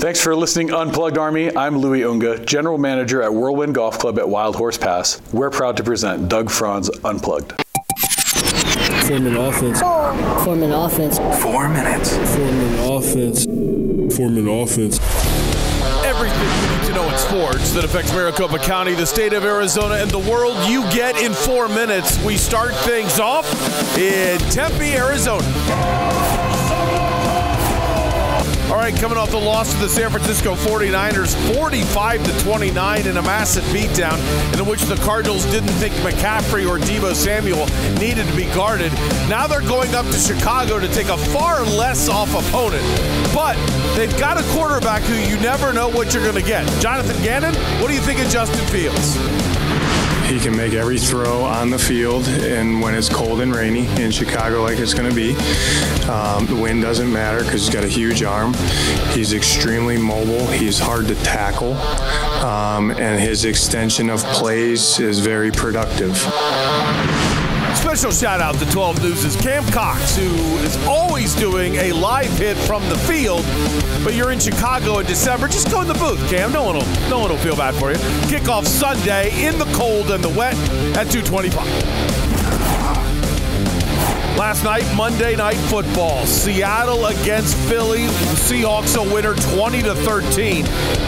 Thanks for listening, Unplugged Army. I'm Louis Unga, General Manager at Whirlwind Golf Club at Wild Horse Pass. We're proud to present Doug Franz Unplugged. Form an offense. Form an offense. Four minutes. Form an offense. Form an offense. Everything you need to know in sports that affects Maricopa County, the state of Arizona, and the world you get in four minutes. We start things off in Tempe, Arizona. All right, coming off the loss to the San Francisco 49ers, 45 to 29 in a massive beatdown in which the Cardinals didn't think McCaffrey or Deebo Samuel needed to be guarded. Now they're going up to Chicago to take a far less off opponent. But they've got a quarterback who you never know what you're going to get. Jonathan Gannon, what do you think of Justin Fields? He can make every throw on the field, and when it's cold and rainy in Chicago, like it's going to be, um, the wind doesn't matter because he's got a huge arm. He's extremely mobile. He's hard to tackle, um, and his extension of plays is very productive. Special shout out to 12 News' Cam Cox, who is always doing a live hit from the field. But you're in Chicago in December. Just go in the booth, Cam. No one will, no one will feel bad for you. Kickoff Sunday in the cold and the wet at 225. Last night, Monday Night Football. Seattle against Philly. Seahawks a winner 20 to 13.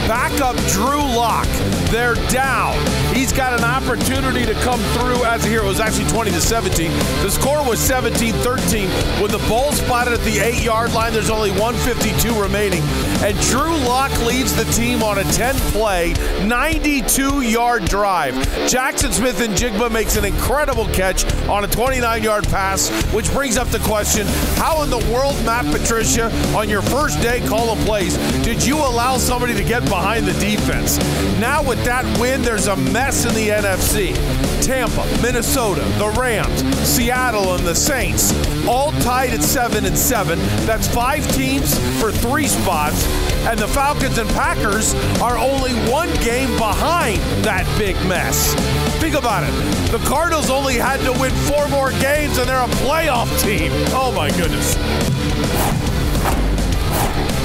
Backup Drew Lock. They're down. He's got an opportunity to come through as a hero. It was actually 20 to 17. The score was 17 13. When the ball spotted at the eight yard line, there's only 152 remaining. And Drew Lock leads the team on a 10 play, 92 yard drive. Jaxon Smith-Njigba makes an incredible catch on a 29 yard pass, which brings up the question how in the world, Matt Patricia, on your first day calling plays, did you allow somebody to get behind the defense? Now, with that win, there's a mess in the NFC. Tampa, Minnesota, the Rams, Seattle, and the Saints all tied at 7 and 7. That's five teams for three spots. And the Falcons and Packers are only one game behind that big mess. Think about it. The Cardinals only had to win four more games and they're a playoff team. Oh my goodness.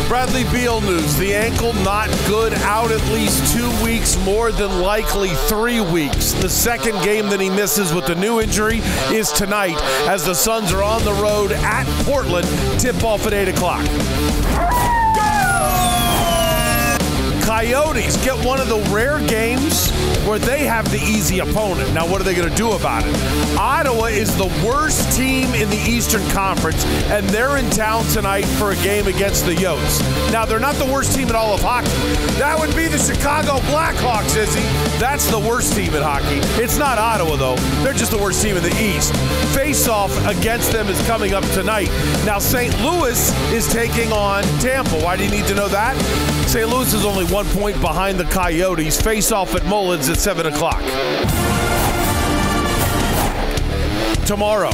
Bradley Beal news. The ankle not good, out at least two weeks, more than likely three weeks. The second game that he misses with the new injury is tonight as the Suns are on the road at Portland. Tip off at 8 o'clock. Coyotes get one of the rare games where they have the easy opponent. Now, what are they going to do about it? Ottawa is the worst team in the Eastern Conference, and they're in town tonight for a game against the Yotes. Now, they're not the worst team in all of hockey. That would be the Chicago Blackhawks, Izzy. That's the worst team in hockey. It's not Ottawa, though. They're just the worst team in the East. Face off against them is coming up tonight. Now, St. Louis is taking on Tampa. Why do you need to know that? St. Louis is only one point behind the Coyotes. Face off at Mullett at 7 o'clock. Tomorrow,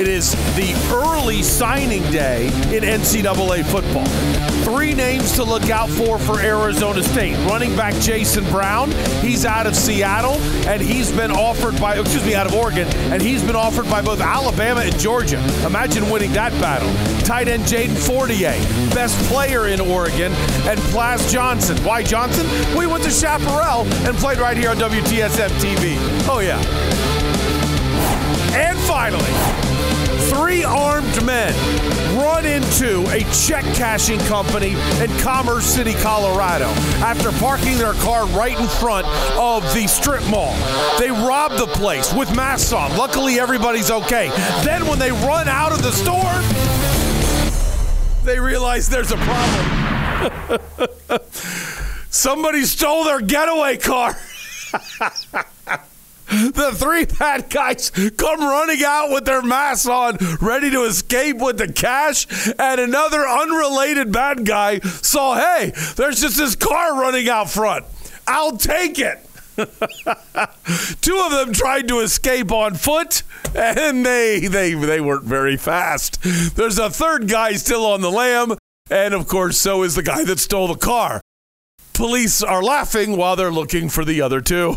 it is the early signing day in NCAA football. Three names to look out for for Arizona State. Running back Jason Brown, he's out of Seattle, and he's been offered by, excuse me, out of Oregon, and he's been offered by both Alabama and Georgia. Imagine winning that battle. Tight end Jaden Fortier, best player in Oregon, and Plas Johnson. Why Johnson? We went to Chaparral and played right here on WTSM TV. Oh, yeah. And finally, three armed men run into a check cashing company in Commerce City, Colorado, after parking their car right in front of the strip mall. They rob the place with masks on. Luckily, everybody's okay. Then, when they run out of the store, they realize there's a problem. Somebody stole their getaway car. The three bad guys come running out with their masks on, ready to escape with the cash. And another unrelated bad guy saw, hey, there's just this car running out front. I'll take it. Two of them tried to escape on foot, and they they they weren't very fast. There's a third guy still on the lam, and of course, so is the guy that stole the car. Police are laughing while they're looking for the other two.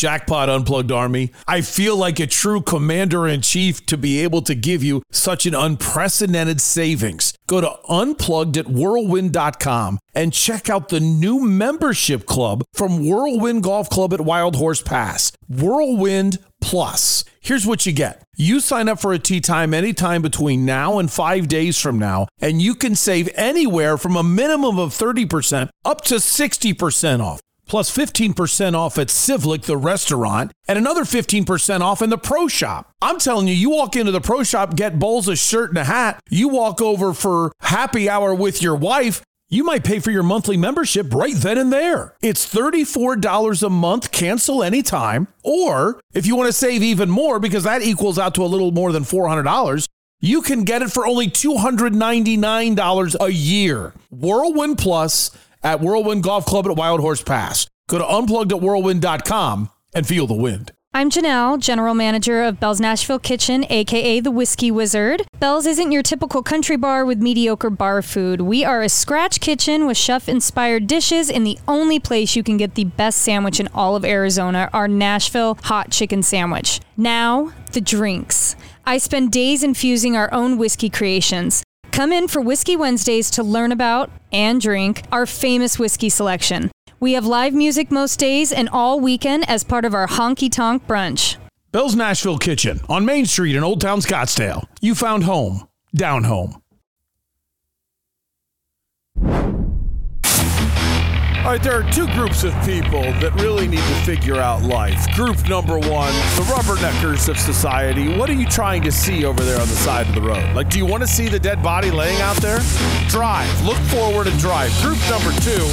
Jackpot Unplugged Army. I feel like a true commander in chief to be able to give you such an unprecedented savings. Go to unplugged at whirlwind.com and check out the new membership club from Whirlwind Golf Club at Wild Horse Pass. Whirlwind Plus. Here's what you get. You sign up for a tee time anytime between now and five days from now, and you can save anywhere from a minimum of 30% up to 60% off plus 15% off at Civlik, the restaurant, and another 15% off in the pro shop. I'm telling you, you walk into the pro shop, get Bowles a shirt and a hat, you walk over for happy hour with your wife, you might pay for your monthly membership right then and there. It's $34 a month, cancel anytime. Or if you want to save even more, because that equals out to a little more than $400, you can get it for only $299 a year. Whirlwind Plus at Whirlwind Golf Club at Wild Horse Pass. Go to unplugged.whirlwind.com and feel the wind. I'm Janelle, General Manager of Bell's Nashville Kitchen, aka the Whiskey Wizard. Bell's isn't your typical country bar with mediocre bar food. We are a scratch kitchen with chef inspired dishes, and the only place you can get the best sandwich in all of Arizona, our Nashville hot chicken sandwich. Now, the drinks. I spend days infusing our own whiskey creations. Come in for Whiskey Wednesdays to learn about and drink our famous whiskey selection. We have live music most days and all weekend as part of our honky tonk brunch. Bell's Nashville Kitchen on Main Street in Old Town Scottsdale. You found home, down home. All right, there are two groups of people that really need to figure out life. Group number one, the rubberneckers of society. What are you trying to see over there on the side of the road? Like, do you want to see the dead body laying out there? Drive. Look forward and drive. Group number two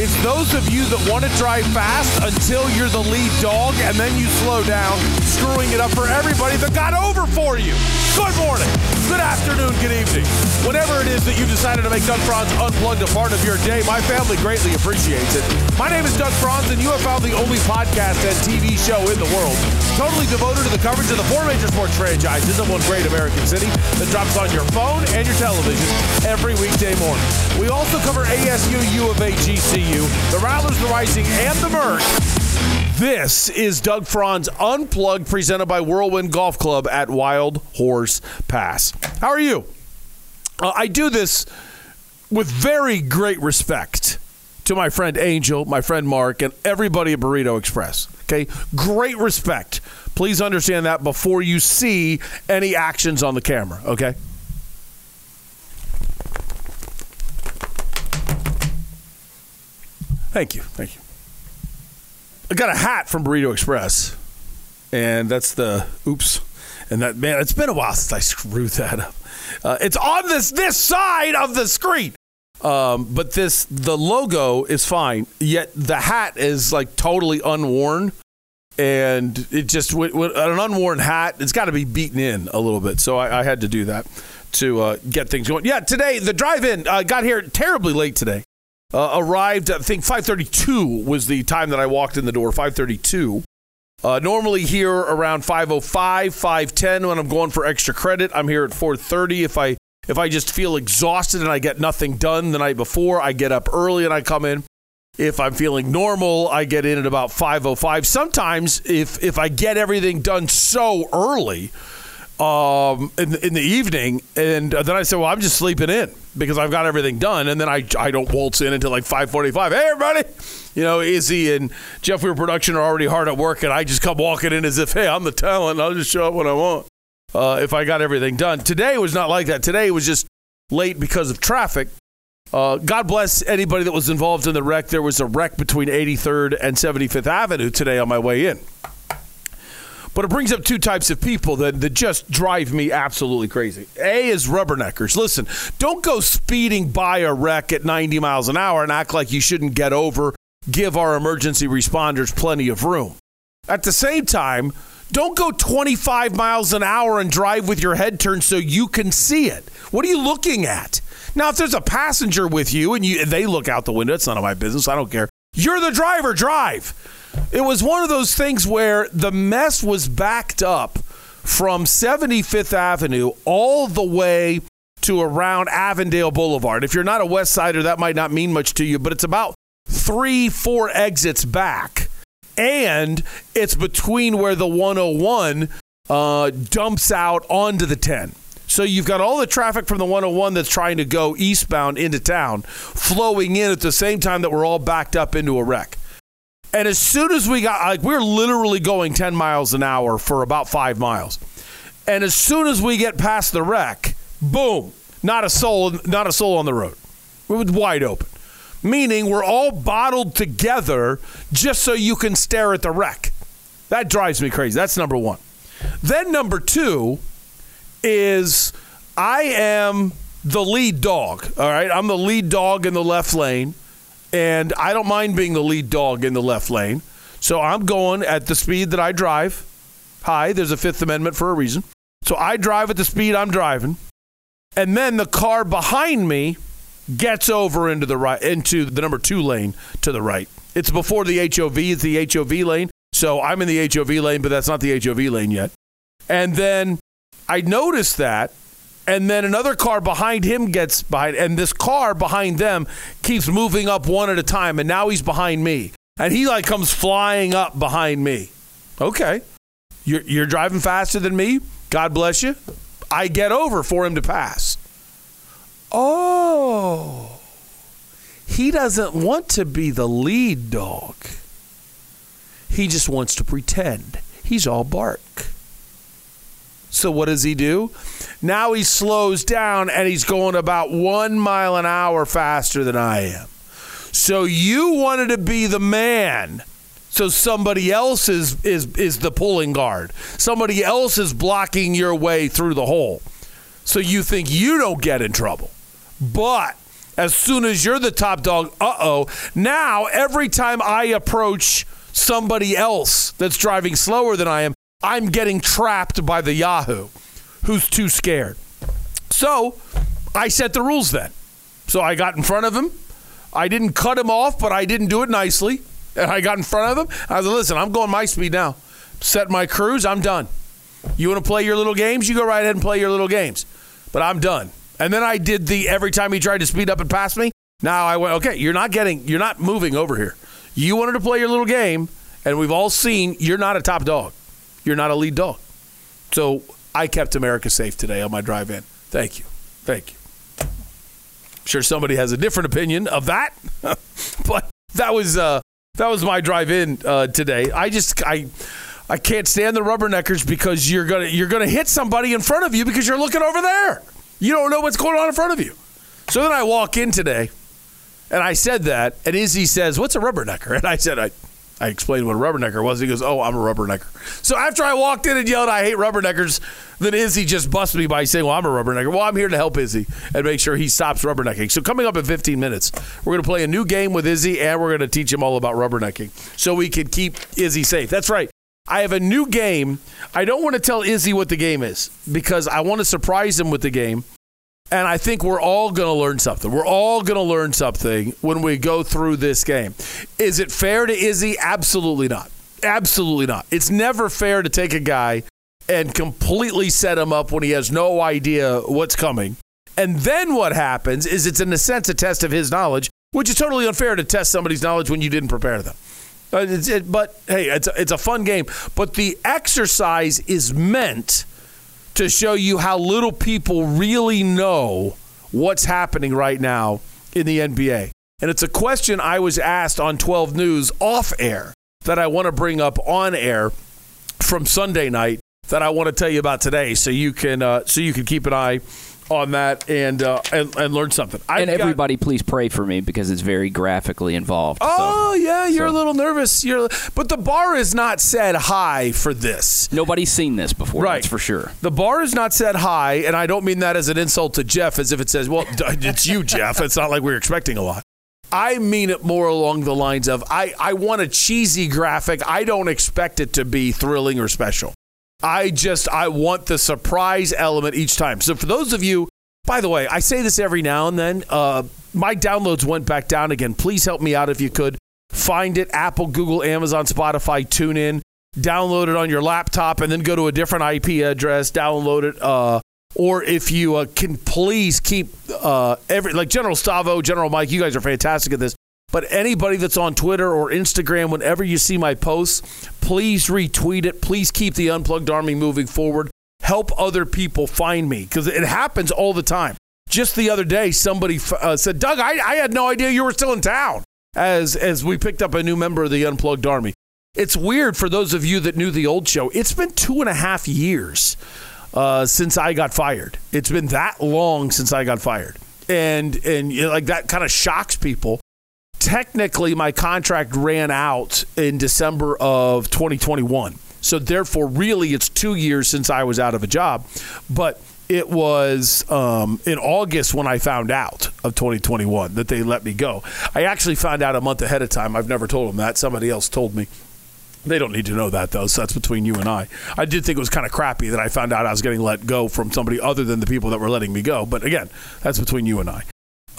is those of you that want to drive fast until you're the lead dog and then you slow down, screwing it up for everybody that got over for you. Good morning, good afternoon, good evening. Whatever it is that you decided to make Doug Franz Unplugged a part of your day, my family greatly appreciates it. My name is Doug Franz, and you have found the only podcast and TV show in the world totally devoted to the coverage of the four major sports franchises of one great American city that drops on your phone and your television every weekday morning. We also cover ASU, U of A, GCU, the Rattlers, the Rising, and the Merc. This is Doug Franz Unplugged, presented by Whirlwind Golf Club at Wild Horse Pass. How are you? Uh, I do this with very great respect to my friend Angel, my friend Mark, and everybody at Burrito Express. Okay, great respect. Please understand that before you see any actions on the camera. Okay. Thank you. Thank you. I got a hat from Burrito Express, and that's the oops. And that man, it's been a while since I screwed that up. Uh, it's on this this side of the screen. Um, but this the logo is fine, yet the hat is like totally unworn, and it just with, with an unworn hat, it's got to be beaten in a little bit. So I, I had to do that to uh, get things going. Yeah, today the drive-in uh, got here terribly late today. Uh, arrived, I think 5:32 was the time that I walked in the door. 5:32. Uh, normally here around 5:05, 5:10 when I'm going for extra credit. I'm here at 4:30 if I if I just feel exhausted and I get nothing done the night before, I get up early and I come in. If I'm feeling normal, I get in at about 5:05. Sometimes if if I get everything done so early um, in, in the evening, and then I said, well, I'm just sleeping in because I've got everything done, and then I, I don't waltz in until like 5:45. Hey, everybody, you know, Izzy and Jeff Weir Production are already hard at work, and I just come walking in as if, hey, I'm the talent. I'll just show up when I want uh, if I got everything done. Today was not like that. Today was just late because of traffic. Uh, God bless anybody that was involved in the wreck. There was a wreck between 83rd and 75th Avenue today on my way in. But it brings up two types of people that, that just drive me absolutely crazy. A is rubberneckers. Listen, don't go speeding by a wreck at 90 miles an hour and act like you shouldn't get over. Give our emergency responders plenty of room. At the same time, don't go 25 miles an hour and drive with your head turned so you can see it. What are you looking at? Now, if there's a passenger with you and you they look out the window, it's none of my business. I don't care. You're the driver, drive. It was one of those things where the mess was backed up from 75th Avenue all the way to around Avondale Boulevard. If you're not a West Sider, that might not mean much to you, but it's about three, four exits back and it's between where the 101 uh, dumps out onto the 10. So you've got all the traffic from the 101 that's trying to go eastbound into town flowing in at the same time that we're all backed up into a wreck. And as soon as we got, like, we're literally going 10 miles an hour for about five miles. And as soon as we get past the wreck, boom, not a soul, not a soul on the road. It was wide open. Meaning we're all bottled together just so you can stare at the wreck. That drives me crazy. That's number one. Then number two is I am the lead dog. All right. I'm the lead dog in the left lane. And I don't mind being the lead dog in the left lane. So I'm going at the speed that I drive. Hi, there's a Fifth Amendment for a reason. So I drive at the speed I'm driving. And then the car behind me gets over into the right into the number two lane to the right. It's before the HOV, it's the HOV lane. So I'm in the HOV lane, but that's not the HOV lane yet. And then I noticed that and then another car behind him gets behind and this car behind them keeps moving up one at a time and now he's behind me. And he like comes flying up behind me. Okay. You're, you're driving faster than me? God bless you. I get over for him to pass. Oh. He doesn't want to be the lead dog. He just wants to pretend. He's all bark so what does he do? Now he slows down and he's going about one mile an hour faster than I am. So you wanted to be the man. So somebody else is, is, is the pulling guard. Somebody else is blocking your way through the hole. So you think you don't get in trouble. But as soon as you're the top dog, uh oh, now every time I approach somebody else that's driving slower than I am, I'm getting trapped by the Yahoo who's too scared. So I set the rules then. So I got in front of him. I didn't cut him off, but I didn't do it nicely. And I got in front of him. I was like, listen, I'm going my speed now. Set my cruise. I'm done. You want to play your little games? You go right ahead and play your little games. But I'm done. And then I did the every time he tried to speed up and pass me. Now I went, okay, you're not getting, you're not moving over here. You wanted to play your little game, and we've all seen you're not a top dog you're not a lead dog. So I kept America safe today on my drive in. Thank you. Thank you. I'm sure somebody has a different opinion of that, but that was uh, that was my drive in uh, today. I just I I can't stand the rubberneckers because you're gonna you're gonna hit somebody in front of you because you're looking over there. You don't know what's going on in front of you. So then I walk in today, and I said that, and Izzy says, "What's a rubbernecker?" And I said, "I." I explained what a rubbernecker was. He goes, "Oh, I'm a rubbernecker." So after I walked in and yelled, "I hate rubberneckers," then Izzy just busted me by saying, "Well, I'm a rubbernecker." Well, I'm here to help Izzy and make sure he stops rubbernecking. So coming up in 15 minutes, we're going to play a new game with Izzy, and we're going to teach him all about rubbernecking, so we can keep Izzy safe. That's right. I have a new game. I don't want to tell Izzy what the game is because I want to surprise him with the game. And I think we're all going to learn something. We're all going to learn something when we go through this game. Is it fair to Izzy? Absolutely not. Absolutely not. It's never fair to take a guy and completely set him up when he has no idea what's coming. And then what happens is it's in a sense a test of his knowledge, which is totally unfair to test somebody's knowledge when you didn't prepare them. Uh, it, but hey, it's a, it's a fun game. But the exercise is meant to show you how little people really know what's happening right now in the NBA. And it's a question I was asked on 12 News off air that I want to bring up on air from Sunday night that I want to tell you about today so you can uh, so you can keep an eye on that and uh, and, and learn something. I've and everybody, got, please pray for me because it's very graphically involved. Oh so, yeah, you're so. a little nervous. You're, but the bar is not set high for this. Nobody's seen this before. Right, that's for sure. The bar is not set high, and I don't mean that as an insult to Jeff, as if it says, "Well, it's you, Jeff." It's not like we are expecting a lot. I mean it more along the lines of I, I want a cheesy graphic. I don't expect it to be thrilling or special. I just I want the surprise element each time. So for those of you, by the way, I say this every now and then. Uh, my downloads went back down again. Please help me out if you could. Find it Apple, Google, Amazon, Spotify, tune in, download it on your laptop, and then go to a different IP address, download it. Uh, or if you uh, can please keep uh, every like General Stavo, General Mike, you guys are fantastic at this. But anybody that's on Twitter or Instagram, whenever you see my posts, please retweet it. Please keep the Unplugged Army moving forward. help other people find me because it happens all the time. Just the other day, somebody uh, said, "Doug, I, I had no idea you were still in town." As as we picked up a new member of the Unplugged Army, it's weird for those of you that knew the old show. It's been two and a half years uh, since I got fired. It's been that long since I got fired, and and you know, like that kind of shocks people. Technically, my contract ran out in December of 2021, so therefore, really, it's two years since I was out of a job, but. It was um, in August when I found out of 2021 that they let me go. I actually found out a month ahead of time. I've never told them that. Somebody else told me. They don't need to know that though. So that's between you and I. I did think it was kind of crappy that I found out I was getting let go from somebody other than the people that were letting me go. But again, that's between you and I.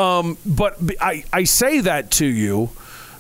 Um, but I say that to you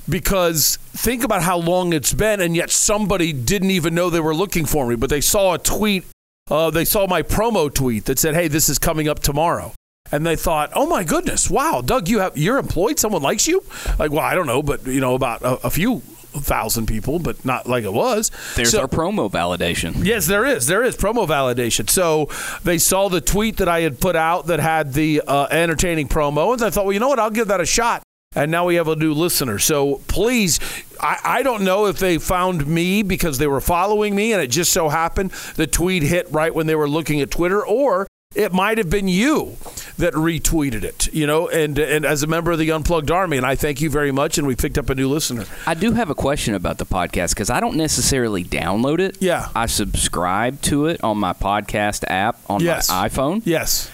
because think about how long it's been, and yet somebody didn't even know they were looking for me, but they saw a tweet. Uh, they saw my promo tweet that said, "Hey, this is coming up tomorrow." And they thought, "Oh my goodness, wow, Doug, you have you're employed. Someone likes you." Like, well, I don't know, but you know about a, a few thousand people, but not like it was. There's So- our promo validation. Yes, there is. There is promo validation. So they saw the tweet that I had put out that had the uh, entertaining promo, and I thought, well, you know what? I'll give that a shot. And now we have a new listener. So please, I, I don't know if they found me because they were following me, and it just so happened the tweet hit right when they were looking at Twitter, or it might have been you that retweeted it. You know, and and as a member of the Unplugged Army, and I thank you very much. And we picked up a new listener. I do have a question about the podcast because I don't necessarily download it. Yeah. I subscribe to it on my podcast app on Yes. my iPhone, Yes.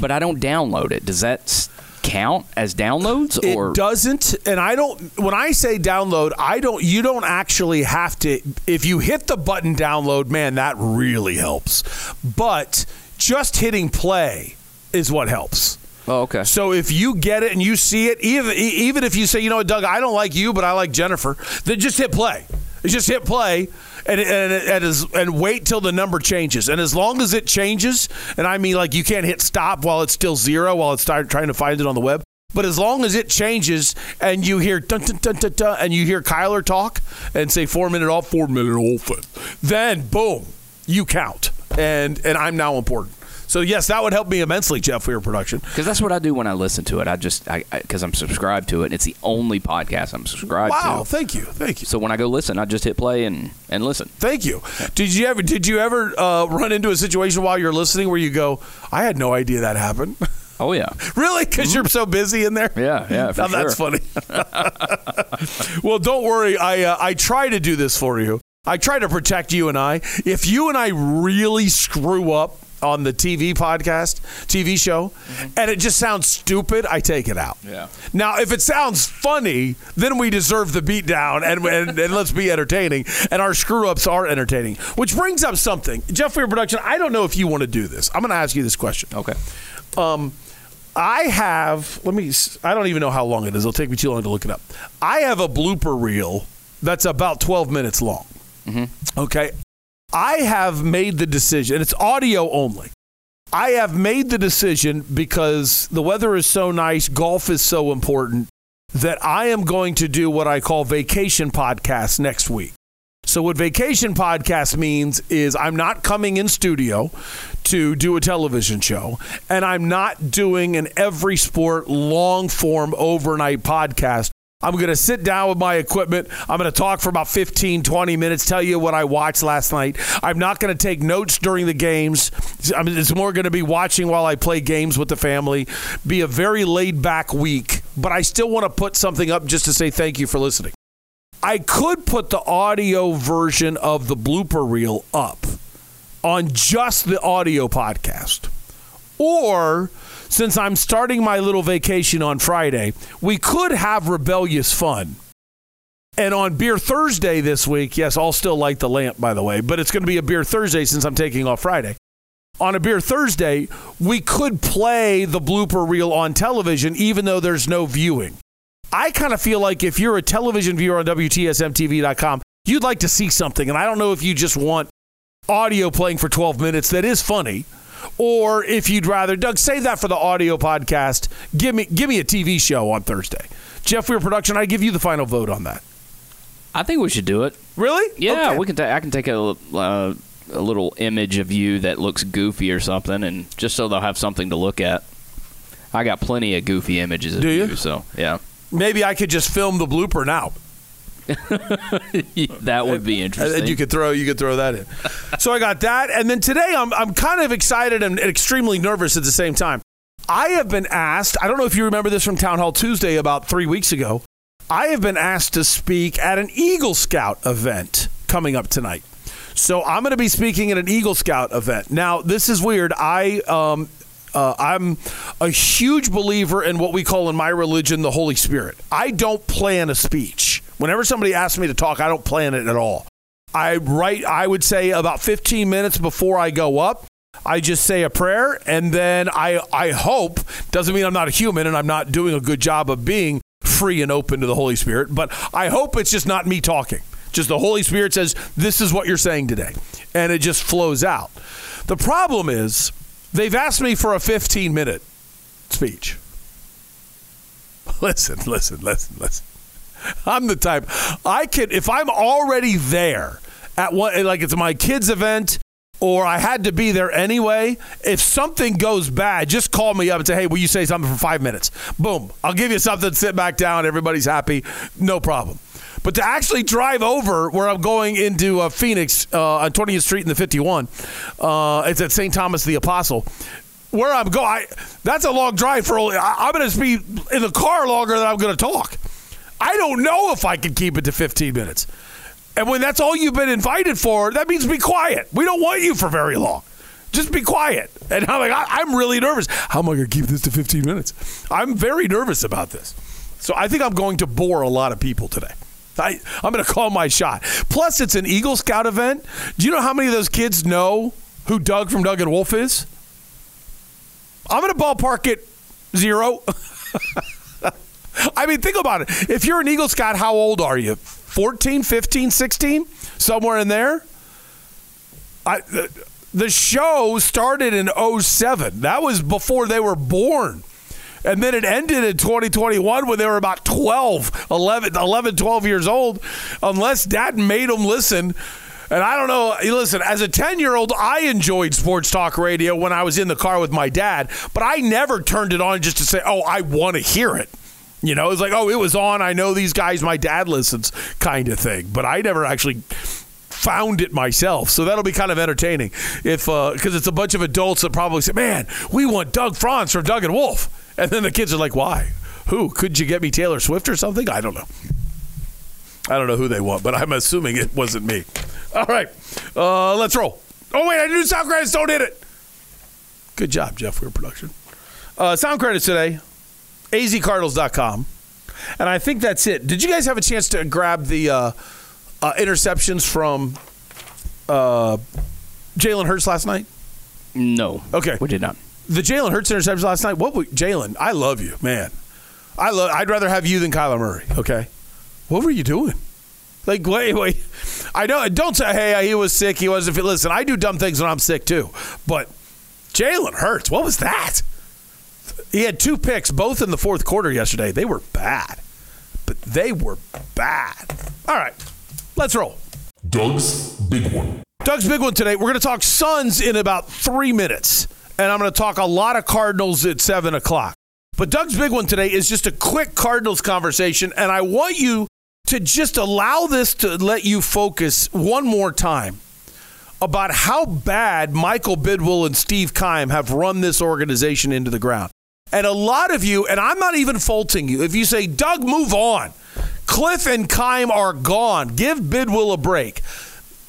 but I don't download it. Does that count as downloads It or doesn't, and I don't. When I say download, I don't. You don't actually have to. If you hit the button download, man, that really helps. But just hitting play is what helps. Oh, okay. So if you get it and you see it, even even if you say, you know, what, Doug, I don't like you, but I like Jennifer, then just hit play. Just hit play and and and, is, and wait till the number changes. And as long as it changes, and I mean like you can't hit stop while it's still zero while it's trying to find it on the web. But as long as it changes and you hear dun, dun, dun, dun, dun, and you hear Kyler talk and say four minute off, four minute offense, then boom, you count. And and I'm now important. So yes, that would help me immensely, Jeff, for your production. Because that's what I do when I listen to it. I just I because I'm subscribed to it. and It's the only podcast I'm subscribed Wow, to. thank you, thank you. So when I go listen, I just hit play and and listen. Thank you. Did you ever did you ever uh, run into a situation while you're listening where you go, I had no idea that happened? Oh yeah, really? Because you're so busy in there. yeah, yeah. For Now that's funny. well, don't worry. I uh, I try to do this for you. I try to protect you and I. If you and I really screw up on the TV podcast, TV show, and it just sounds stupid, I take it out. Yeah. Now, if it sounds funny, then we deserve the beatdown, and, and and let's be entertaining. And our screw ups are entertaining, which brings up something. Jeff, for production, I don't know if you want to do this. I'm going to ask you this question. Okay. Um, I have. Let me. I don't even know how long it is. It'll take me too long to look it up. I have a blooper reel that's about 12 minutes long. Mm-hmm. Okay. I have made the decision. It's audio only. I have made the decision because the weather is so nice, golf is so important that I am going to do what I call vacation podcasts next week. So, what vacation podcast means is I'm not coming in studio to do a television show, and I'm not doing an every sport long form overnight podcast. I'm going to sit down with my equipment. I'm going to talk for about 15, 20 minutes, tell you what I watched last night. I'm not going to take notes during the games. I mean, it's more going to be watching while I play games with the family, be a very laid back week, but I still want to put something up just to say thank you for listening. I could put the audio version of the blooper reel up on just the audio podcast. Or since I'm starting my little vacation on Friday, we could have rebellious fun. And on Beer Thursday this week, yes, I'll still light the lamp, by the way, but it's going to be a Beer Thursday since I'm taking off Friday. On a Beer Thursday, we could play the blooper reel on television, even though there's no viewing. I kind of feel like if you're a television viewer on WTSMTV.com, you'd like to see something. And I don't know if you just want audio playing for 12 minutes that is funny, or if you'd rather, Doug, save that for the audio podcast. Give me, give me a TV show on Thursday. Jeff Weir Production, I give you the final vote on that. I think we should do it. Really? Yeah, Okay. we can. Ta- I can take a uh, a little image of you that looks goofy or something, and just so they'll have something to look at. I got plenty of goofy images of Do you? you, so yeah, Maybe I could just film the blooper now. that would be And interesting. and you could throw you could throw that in. so I got that, and then today I'm I'm kind of excited and extremely nervous at the same time. I have been asked. I don't know if you remember this from Town Hall Tuesday about three weeks ago. I have been asked to speak at an Eagle Scout event coming up tonight. So I'm going to be speaking at an Eagle Scout event. Now this is weird. I um. Uh, I'm a huge believer in what we call in my religion the Holy Spirit. I don't plan a speech. Whenever somebody asks me to talk, I don't plan it at all. I write, I would say about 15 minutes before I go up. I just say a prayer, and then I, I hope, doesn't mean I'm not a human and I'm not doing a good job of being free and open to the Holy Spirit, but I hope it's just not me talking. Just the Holy Spirit says, This is what you're saying today. And it just flows out. The problem is, they've asked me for a 15 minute speech. Listen, listen, listen, listen. I'm the type I can if I'm already there at what like it's my kids event or I had to be there anyway, if something goes bad, just call me up and say, "Hey, will you say something for 5 minutes?" Boom. I'll give you something, sit back down, everybody's happy, no problem. But to actually drive over where I'm going into uh, Phoenix uh, on 20th Street in the 51, uh, it's at St. Thomas the Apostle where I'm going, I, that's a long drive for. I, I'm going to be in the car longer than I'm going to talk. I don't know if I can keep it to 15 minutes. And when that's all you've been invited for, that means be quiet. We don't want you for very long. Just be quiet. And I'm like, I, I'm really nervous. How am I going to keep this to 15 minutes? I'm very nervous about this. So I think I'm going to bore a lot of people today. I, I'm going to call my shot. Plus, it's an Eagle Scout event. Do you know how many of those kids know who Doug from Doug and Wolf is? I'm going to ballpark it zero. I mean, think about it. If you're an Eagle Scout, how old are you? 14, 15, 16? Somewhere in there? I, the, the show started in 07. That was before they were born. And then it ended in 2021 when they were about 12, 11, 11 12 years old, unless dad made them listen. And I don't know. Listen, as a 10 year old, I enjoyed sports talk radio when I was in the car with my dad, but I never turned it on just to say, oh, I want to hear it. You know, it's like, oh, it was on. I know these guys. My dad listens, kind of thing. But I never actually found it myself. So that'll be kind of entertaining if because it's a bunch of adults that probably say, "Man, we want Doug Franz from Doug and Wolf," and then the kids are like, "Why? Who? Could you get me Taylor Swift or something? I don't know." I don't know who they want, but I'm assuming it wasn't me. All right, uh, let's roll. Oh wait, I do sound credits. Don't hit it. Good job, Jeff. We're production. Uh, sound credits today. azcardinals.com. And I think that's it. Did you guys have a chance to grab the uh, uh, interceptions from uh, Jalen Hurts last night? no, Okay. we did not. The Jalen Hurts interceptions last night. What? Jalen? I love you, man. I love. I'd rather have you than Kyler Murray. Okay. What were you doing? Like, wait, wait. I know. Don't say, hey, he was sick. He wasn't. fit." Listen, I do dumb things when I'm sick too. But Jalen Hurts, what was that? He had two picks, both in the fourth quarter yesterday. They were bad, but they were bad. All right, let's roll. Doug's Big One. Doug's big one today. We're going to talk Suns in about three minutes, and I'm going to talk a lot of Cardinals at seven o'clock. But Doug's big one today is just a quick Cardinals conversation, and I want you to just allow this to let you focus one more time about how bad Michael Bidwill and Steve Keim have run this organization into the ground. And a lot of you, and I'm not even faulting you, if you say, Doug, move on. Cliff and Keim are gone. Give Bidwill a break.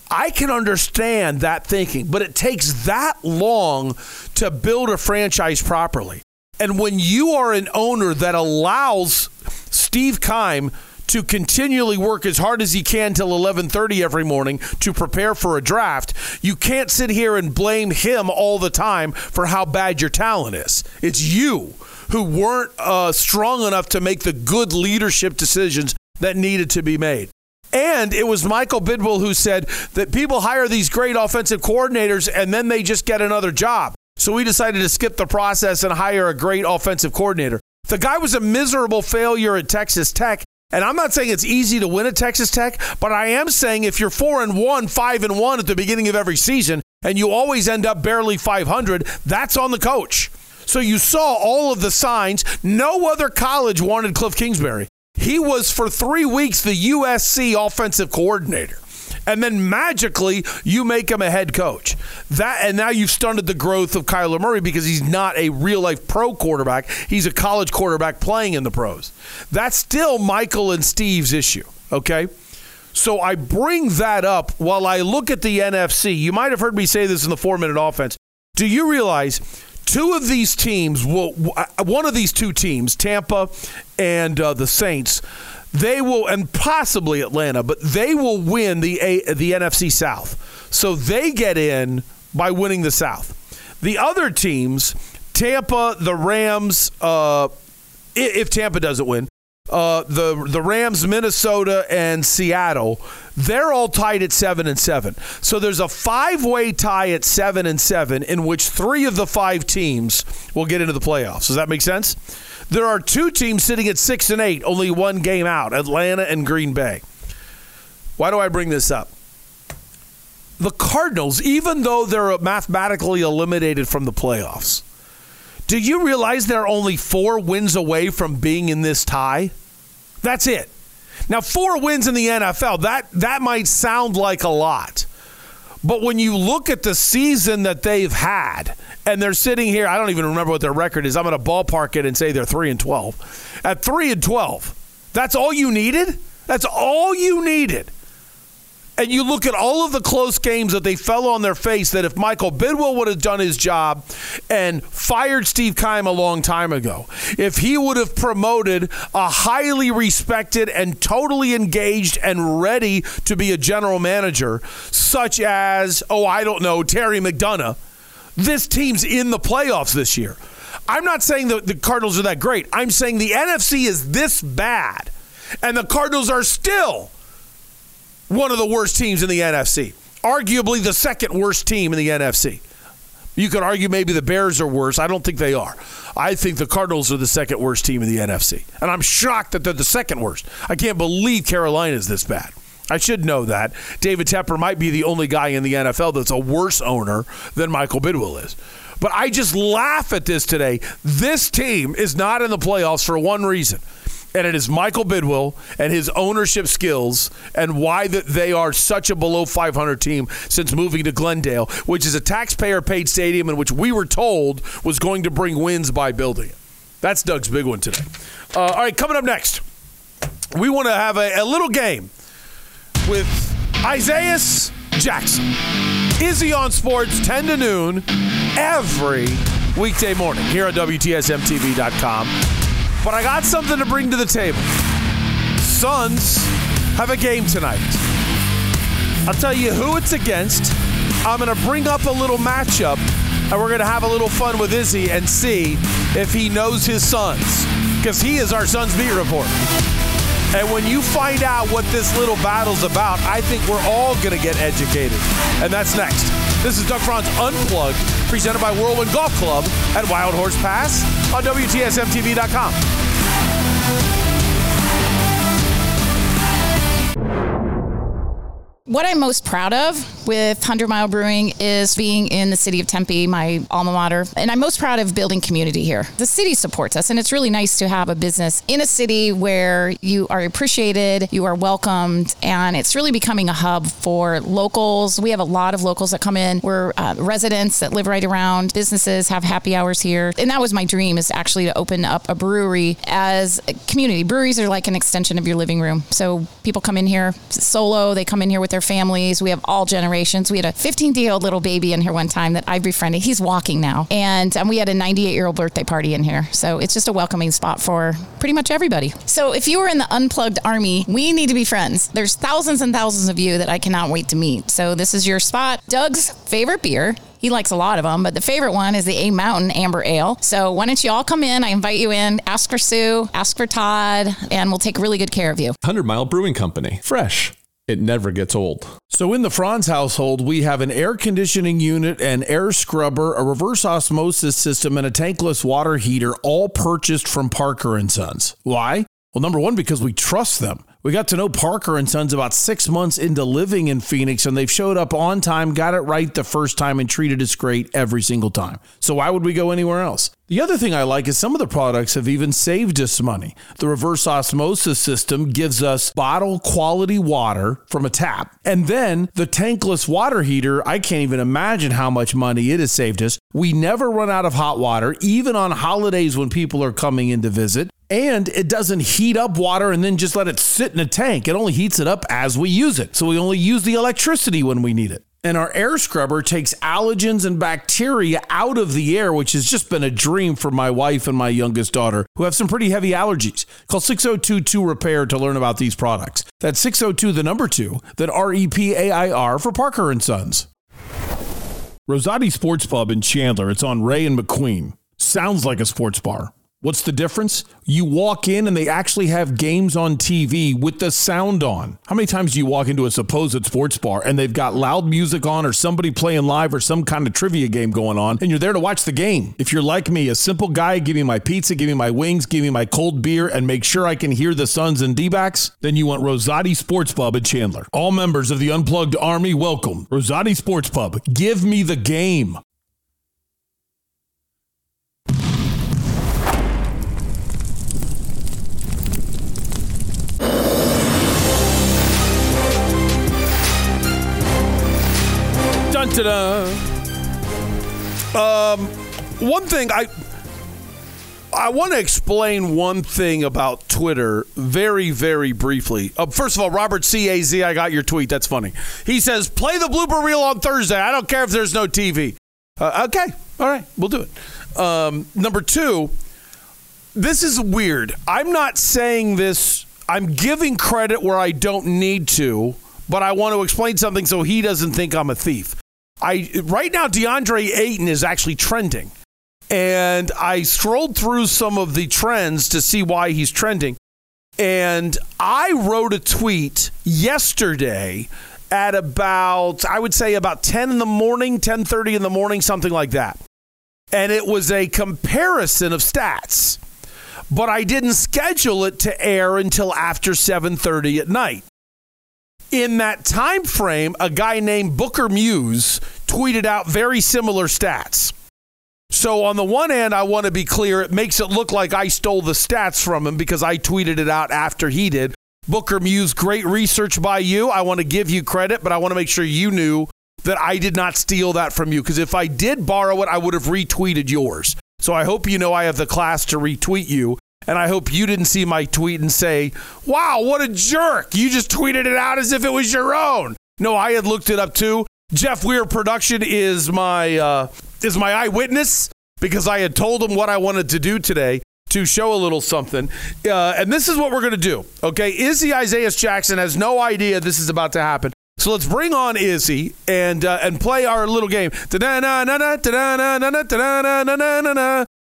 I can understand that thinking, but it takes that long to build a franchise properly. And when you are an owner that allows Steve Keim to continually work as hard as he can till 11:30 every morning to prepare for a draft, you can't sit here and blame him all the time for how bad your talent is. It's you who weren't uh, strong enough to make the good leadership decisions that needed to be made. And it was Michael Bidwill who said that people hire these great offensive coordinators and then they just get another job. So we decided to skip the process and hire a great offensive coordinator. The guy was a miserable failure at Texas Tech And I'm not saying it's easy to win at Texas Tech, but I am saying if you're 4 and 1, 5 and 1 at the beginning of every season and you always end up barely 500, that's on the coach. So you saw all of the signs. No other college wanted Cliff Kingsbury. He was for 3 weeks the USC offensive coordinator and then magically you make him a head coach. That and now you've stunted the growth of Kyler Murray because he's not a real life pro quarterback. He's a college quarterback playing in the pros. That's still Michael and Steve's issue. Okay. So I bring that up while I look at the NFC. You might have heard me say this in the four minute offense. Do you realize two of these teams will, one of these two teams, Tampa and uh, the Saints, they will, and possibly Atlanta, but they will win the A, the NFC South. So they get in by winning the South. The other teams, Tampa, the Rams, uh, if Tampa doesn't win, uh, the the Rams, Minnesota, and Seattle, they're all tied at seven and seven. So there's a five way tie at seven and seven, in which three of the five teams will get into the playoffs. Does that make sense? There are two teams sitting at six and eight, only one game out Atlanta and Green Bay. Why do I bring this up? The Cardinals, even though they're mathematically eliminated from the playoffs, do you realize they're only four wins away from being in this tie? That's it. Now, four wins in the NFL, that, that might sound like a lot. But when you look at the season that they've had, and they're sitting here, I don't even remember what their record is. I'm going to ballpark it and say they're 3 and 12. At 3 and 12, that's all you needed? That's all you needed and you look at all of the close games that they fell on their face that if Michael Bidwill would have done his job and fired Steve Keim a long time ago, if he would have promoted a highly respected and totally engaged and ready to be a general manager, such as, oh, I don't know, Terry McDonough, this team's in the playoffs this year. I'm not saying that the Cardinals are that great. I'm saying the NFC is this bad, and the Cardinals are still – one of the worst teams in the NFC, arguably the second worst team in the NFC. You could argue maybe the Bears are worse. I don't think they are. I think the Cardinals are the second worst team in the NFC. And I'm shocked that they're the second worst. I can't believe Carolina is this bad. I should know that. David Tepper might be the only guy in the NFL that's a worse owner than Michael Bidwill is. But I just laugh at this today. This team is not in the playoffs for one reason and it is Michael Bidwill and his ownership skills and why that they are such a below 500 team since moving to Glendale, which is a taxpayer-paid stadium in which we were told was going to bring wins by building it. That's Doug's big one today. Uh, all right, coming up next, we want to have a, a little game with Isaiah Jackson. Izzy on Sports, 10 to noon, every weekday morning here on WTSMTV.com. But I got something to bring to the table. Suns have a game tonight. I'll tell you who it's against. I'm going to bring up a little matchup, and we're going to have a little fun with Izzy and see if he knows his Suns, because he is our Suns beat reporter. And when you find out what this little battle's about, I think we're all going to get educated. And that's next. This is Doug Franz Unplugged, presented by Whirlwind Golf Club at Wild Horse Pass on WTSMTV.com. What I'm most proud of with 100 Mile Brewing is being in the city of Tempe, my alma mater. And I'm most proud of building community here. The city supports us, and it's really nice to have a business in a city where you are appreciated, you are welcomed, and it's really becoming a hub for locals. We have a lot of locals that come in. We're uh, residents that live right around. Businesses have happy hours here. And that was my dream is actually to open up a brewery as a community. Breweries are like an extension of your living room. So people come in here solo, they come in here with their families. We have all generations. We had a 15 year old little baby in here one time that I befriended. He's walking now. And um, we had a 98 year old birthday party in here. So it's just a welcoming spot for pretty much everybody. So if you are in the unplugged army, we need to be friends. There's thousands and thousands of you that I cannot wait to meet. So this is your spot. Doug's favorite beer he likes a lot of them, but the favorite one is the A Mountain Amber Ale. So why don't you all come in? I invite you in. Ask for Sue, ask for Todd, and we'll take really good care of you. 100 Mile Brewing Company. Fresh it never gets old. So in the Franz household, we have an air conditioning unit, an air scrubber, a reverse osmosis system, and a tankless water heater, all purchased from Parker and Sons. Why? Well, number one, because we trust them. We got to know Parker and Sons about six months into living in Phoenix, and they've showed up on time, got it right the first time, and treated us great every single time. So why would we go anywhere else? The other thing I like is some of the products have even saved us money. The reverse osmosis system gives us bottle quality water from a tap. And then the tankless water heater, I can't even imagine how much money it has saved us. We never run out of hot water, even on holidays when people are coming in to visit. And it doesn't heat up water and then just let it sit in a tank. It only heats it up as we use it. So we only use the electricity when we need it. And our air scrubber takes allergens and bacteria out of the air, which has just been a dream for my wife and my youngest daughter, who have some pretty heavy allergies. Call 6022 Repair to learn about these products. That's 602 the number 2, then R E P A I R for Parker and Sons. Rosati Sports Pub in Chandler. It's on Ray and McQueen. Sounds like a sports bar. What's the difference? You walk in and they actually have games on TV with the sound on. How many times do you walk into a supposed sports bar and they've got loud music on or somebody playing live or some kind of trivia game going on and you're there to watch the game? If you're like me, a simple guy, give me my pizza, give me my wings, give me my cold beer, and make sure I can hear the Suns and D backs, then you want Rosati Sports Pub in Chandler. All members of the Unplugged Army, welcome. Rosati Sports Pub, give me the game. Dun. Um, one thing I I want to explain one thing about Twitter very, very briefly. Uh, first of all, Robert C A Z, I got your tweet. That's funny. He says, "Play the blooper reel on Thursday. I don't care if there's no TV." Uh, okay, all right, we'll do it. Um, number two, this is weird. I'm not saying this. I'm giving credit where I don't need to, but I want to explain something so he doesn't think I'm a thief. I right now DeAndre Ayton is actually trending. And I scrolled through some of the trends to see why he's trending. And I wrote a tweet yesterday at about I would say about 10 in the morning, 10:30 in the morning, something like that. And it was a comparison of stats. But I didn't schedule it to air until after 7:30 at night in that time frame, a guy named Booker Muse tweeted out very similar stats. So on the one hand, I want to be clear, it makes it look like I stole the stats from him because I tweeted it out after he did. Booker Muse, great research by you. I want to give you credit, but I want to make sure you knew that I did not steal that from you because if I did borrow it, I would have retweeted yours. So I hope you know I have the class to retweet you. And I hope you didn't see my tweet and say, wow, what a jerk. You just tweeted it out as if it was your own. No, I had looked it up too. Jeff Weir Production is my uh, is my eyewitness because I had told him what I wanted to do today to show a little something. Uh, and this is what we're going to do. Okay. Izzy Isaiah Jackson has no idea this is about to happen. So let's bring on Izzy and uh, and play our little game.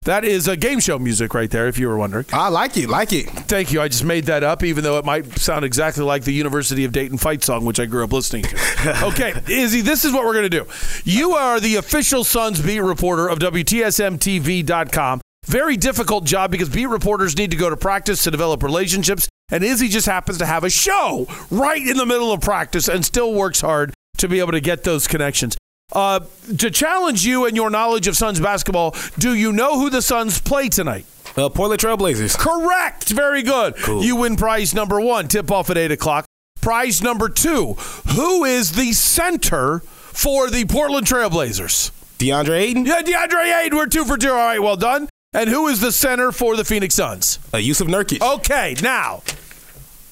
That is a game show music right there, if you were wondering. I like it, like it. Thank you. I just made that up, even though it might sound exactly like the University of Dayton fight song, which I grew up listening to. okay, Izzy, this is what we're going to do. You are the official Suns beat reporter of WTSMTV.com. Very difficult job because beat reporters need to go to practice to develop relationships. And Izzy just happens to have a show right in the middle of practice and still works hard to be able to get those connections. Uh, to challenge you and your knowledge of Suns basketball, do you know who the Suns play tonight? Uh, Portland Trailblazers. Correct. Very good. Cool. You win prize number one. Tip off at 8 o'clock. Prize number two. Who is the center for the Portland Trailblazers? DeAndre Ayton. Yeah, DeAndre Ayton. We're two for two. All right, well done. And who is the center for the Phoenix Suns? Uh, Yusuf Nurkic. Okay, now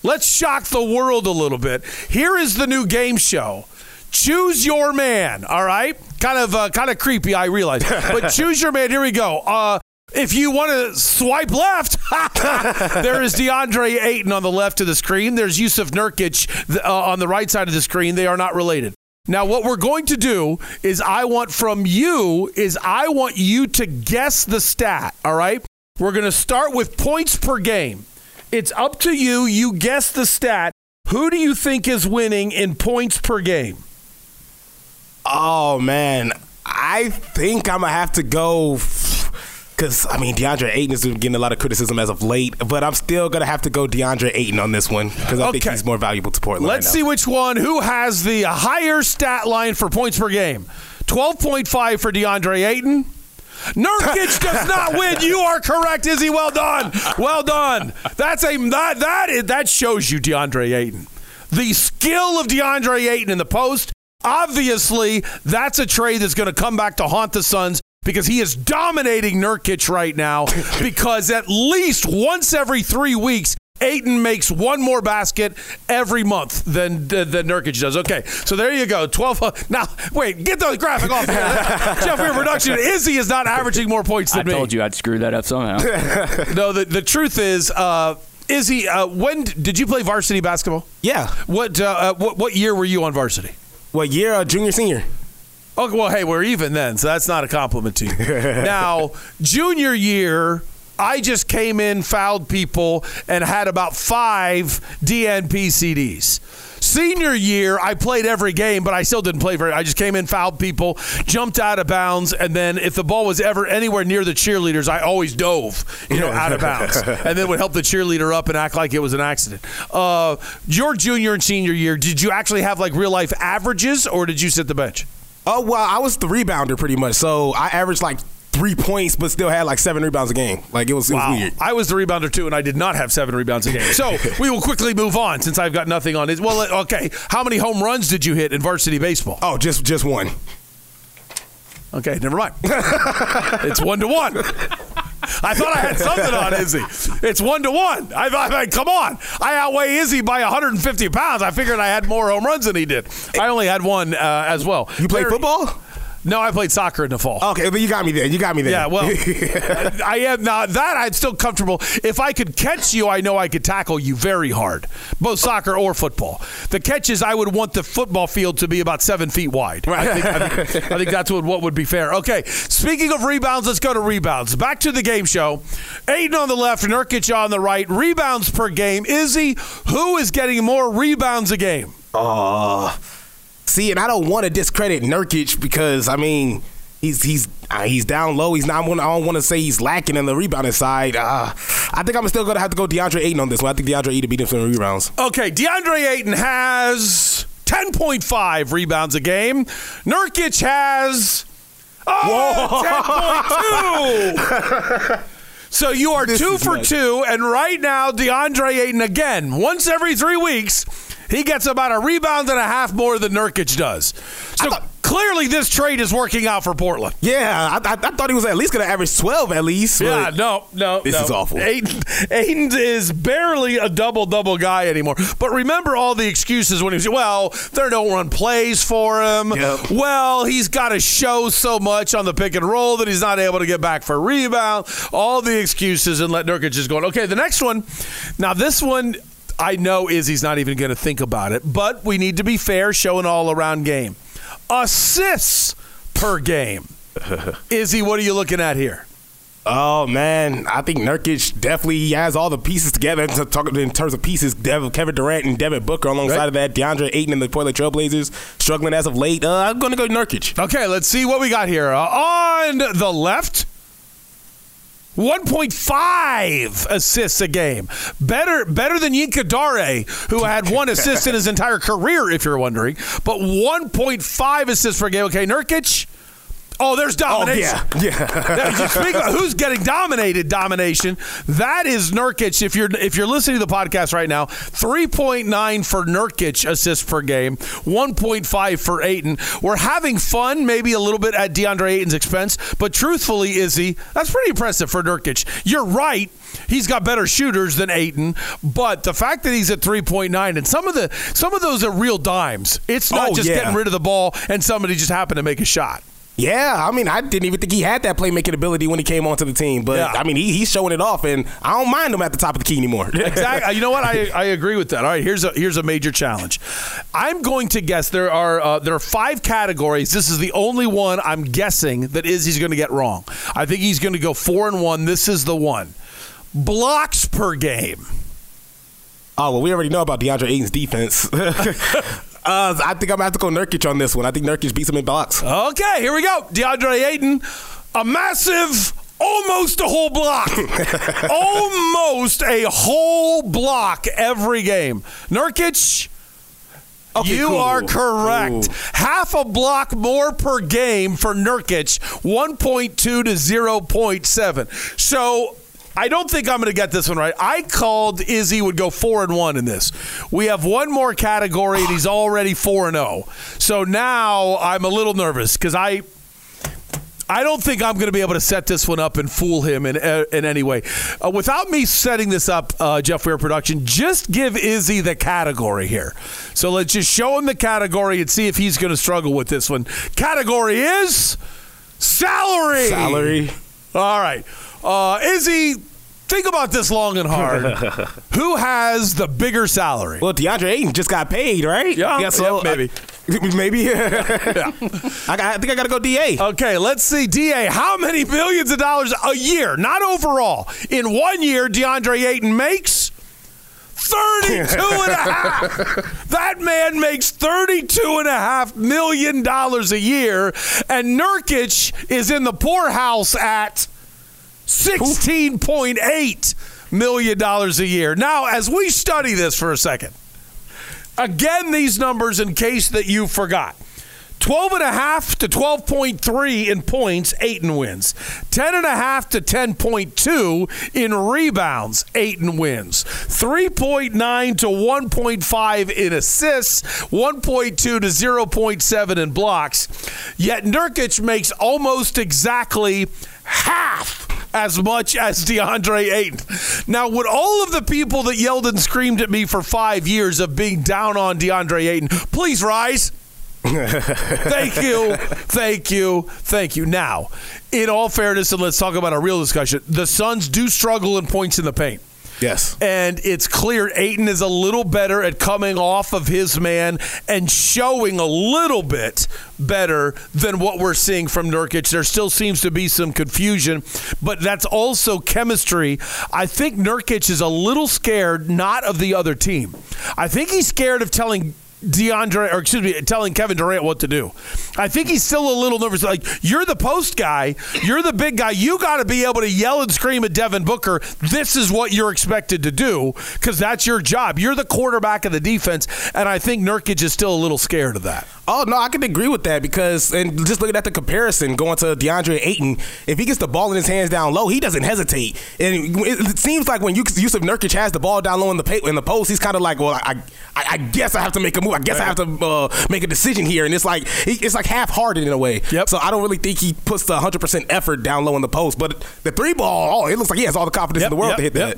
let's shock the world a little bit. Here is the new game show. Choose your man. All right, kind of uh, kind of creepy. I realize, but choose your man. Here we go. Uh, if you want to swipe left, there is DeAndre Ayton on the left of the screen. There's Yusuf Nurkic uh, on the right side of the screen. They are not related. Now, what we're going to do is I want from you is I want you to guess the stat. All right, we're going to start with points per game. It's up to you. You guess the stat. Who do you think is winning in points per game? Oh man, I think I'm gonna have to go. Because, I mean, DeAndre Ayton is getting a lot of criticism as of late, but I'm still going to have to go DeAndre Ayton on this one because I think he's more valuable to Portland. Let's right see which one. Who has the higher stat line for points per game? 12.5 for DeAndre Ayton. Nurkic does not win. You are correct, Izzy. Well done. Well done. That's a that that is, that shows you DeAndre Ayton. The skill of DeAndre Ayton in the post. Obviously, that's a trade that's going to come back to haunt the Suns because he is dominating Nurkic right now. because at least once every three weeks, Ayton makes one more basket every month than than Nurkic does. Okay, so there you go. Twelve. uh, Now, wait, get the graphic off. here. Jeff, your production. Izzy is not averaging more points I than me. I told you I'd screw that up somehow. No, the the truth is, uh, Izzy, uh, when did you play varsity basketball? Yeah. What uh, uh, what what year were you on varsity? What year? Uh, junior, senior? Oh, well, hey, we're even then, so that's not a compliment to you. now, junior year, I just came in, fouled people, and had about five DNP CDs. Senior year, I played every game, but I still didn't play very. I just came in, fouled people, jumped out of bounds, and then if the ball was ever anywhere near the cheerleaders, I always dove, you know, out of bounds, and then would help the cheerleader up and act like it was an accident. Uh, your junior and senior year, did you actually have like real life averages, or did you sit the bench? Oh, well, I was the rebounder pretty much. So I averaged like three points, but still had like seven rebounds a game. Like it was, it was weird. I was the rebounder too, and I did not have seven rebounds a game. So we will quickly move on since I've got nothing on it. Well, uh, okay. How many home runs did you hit in varsity baseball? Oh, just just one. Okay, never mind. it's one to one. I thought I had something on Izzy. It's one to one. I thought, I mean, come on. I outweigh Izzy by 150 pounds. I figured I had more home runs than he did. I only had one uh, as well. You play football? No, I played soccer in the fall. Okay, but you got me there. You got me there. Yeah, well, I am now that I'm still comfortable. If I could catch you, I know I could tackle you very hard, both soccer or football. The catch is I would want the football field to be about seven feet wide. I think, I think, I think that's what, what would be fair. Okay, speaking of rebounds, let's go to rebounds. Back to the game show. Ayton on the left, Nurkic on the right. Rebounds per game. Izzy, who is getting more rebounds a game? Uh, see, and I don't want to discredit Nurkic because I mean he's he's uh, he's down low. He's not. I don't want to say he's lacking in the rebounding side. Uh, I think I'm still gonna have to go DeAndre Ayton on this one. I think DeAndre Ayton beat him in rebounds. Okay, DeAndre Ayton has 10.5 rebounds a game. Nurkic has oh, 10.2. So you are This two for nuts. two, and right now DeAndre Ayton again, once every three weeks, he gets about a rebound and a half more than Nurkic does. So clearly, this trade is working out for Portland. Yeah, I, I, I thought he was at least gonna average 12 at least. Yeah, no, no. This no. is awful. Ayton, Ayton is barely a double double guy anymore. But remember all the excuses when he was, well, they don't run plays for him. Yep. Well, he's got to show so much on the pick and roll that he's not able to get back for a rebound. All the excuses and let Nurkic just going. Okay, the next one. Now, this one. I know Izzy's not even going to think about it, but we need to be fair, show an all around game. Assists per game. Izzy, what are you looking at here? Oh man, I think Nurkic definitely has all the pieces together. To in terms of pieces, Kevin Durant and Devin Booker alongside Right. of that. DeAndre Ayton and the Portland Trailblazers struggling as of late. Uh, I'm gonna go Nurkic. Okay, let's see what we got here. Uh, on the left, 1.5 assists a game. Better better than Yinka Dare, who had one assist in his entire career, if you're wondering. But 1.5 assists per game. Okay, Nurkic. Oh, there's domination. Oh yeah, yeah. speak about who's getting dominated domination that is Nurkic if you're if you're listening to the podcast right now 3.9 for Nurkic assists per game 1.5 for Ayton we're having fun maybe a little bit at DeAndre Ayton's expense but truthfully Izzy that's pretty impressive for Nurkic you're right He's got better shooters than Ayton, but the fact that he's at 3.9 and some of the some of those are real dimes. It's not Oh, just yeah. getting rid of the ball and somebody just happened to make a shot. Yeah, I mean, I didn't even think he had that playmaking ability when he came onto the team. But Yeah. I mean, he, he's showing it off, and I don't mind him at the top of the key anymore. exactly. You know what? I, I agree with that. All right, here's a here's a major challenge. I'm going to guess there are uh, there are five categories. This is the only one I'm guessing that Izzy's going to get wrong. I think he's going to go four and one. This is the one. Blocks per game. Oh well, we already know about DeAndre Ayton's defense. uh, I think I'm gonna have to go Nurkic on this one. I think Nurkic beats him in blocks. Okay, here we go. DeAndre Ayton, a massive almost a whole block. almost a whole block every game. Nurkic, you cool. are correct. Ooh. Half a block more per game for Nurkic, 1.2 to 0.7. So I don't think I'm going to get this one right. I called Izzy would go 4 and 1 in this. We have one more category and he's already 4 and 0. So now I'm a little nervous cuz I I don't think I'm going to be able to set this one up and fool him in, in any way. Uh, without me setting this up, uh, Jeff Weir Production, just give Izzy the category here. So let's just show him the category and see if he's going to struggle with this one. Category is salary. Salary. All right. Uh, Izzy, think about this long and hard. Who has the bigger salary? Well, DeAndre Ayton just got paid, right? Yeah, so yeah, maybe. I, maybe. I, got, I think I got to go DA. Okay, let's see. DA, how many millions of dollars a year, not overall, in one year DeAndre Ayton makes? 32 and a half. That man makes 32 and a half million dollars a year and Nurkic is in the poorhouse at 16.8 million dollars a year. Now, as we study this for a second, again these numbers in case that you forgot. 12 and a half to 12.3 in points, Ayton wins. 10 and a half to 10.2 in rebounds, Ayton wins. 3.9 to 1.5 in assists, 1.2 to 0.7 in blocks. Yet Nurkic makes almost exactly half as much as DeAndre Ayton. Now, would all of the people that yelled and screamed at me for five years of being down on DeAndre Ayton please rise? Thank you, thank you, thank you. Now, in all fairness, and let's talk about a real discussion, the Suns do struggle in points in the paint. Yes. And it's clear Ayton is a little better at coming off of his man and showing a little bit better than what we're seeing from Nurkic. There still seems to be some confusion, but that's also chemistry. I think Nurkic is a little scared not of the other team. I think he's scared of telling DeAndre, or excuse me, telling Kevin Durant what to do. I think he's still a little nervous. Like, you're the post guy, you're the big guy. You got to be able to yell and scream at Devin Booker, this is what you're expected to do, because that's your job. You're the quarterback of the defense, and I think Nurkic is still a little scared of that. Oh no, I can agree with that because, and just looking at the comparison going to DeAndre Ayton, if he gets the ball in his hands down low, he doesn't hesitate. And it seems like when Yusuf Nurkic has the ball down low in the in the post, he's kind of like, well, I, I, I guess I have to make a move. I guess I have to uh, make a decision here, and it's like it's like half-hearted in a way. Yep. So I don't really think he puts the 100% effort down low in the post. But the three ball, oh, it looks like he has all the confidence Yep, in the world yep, to hit that.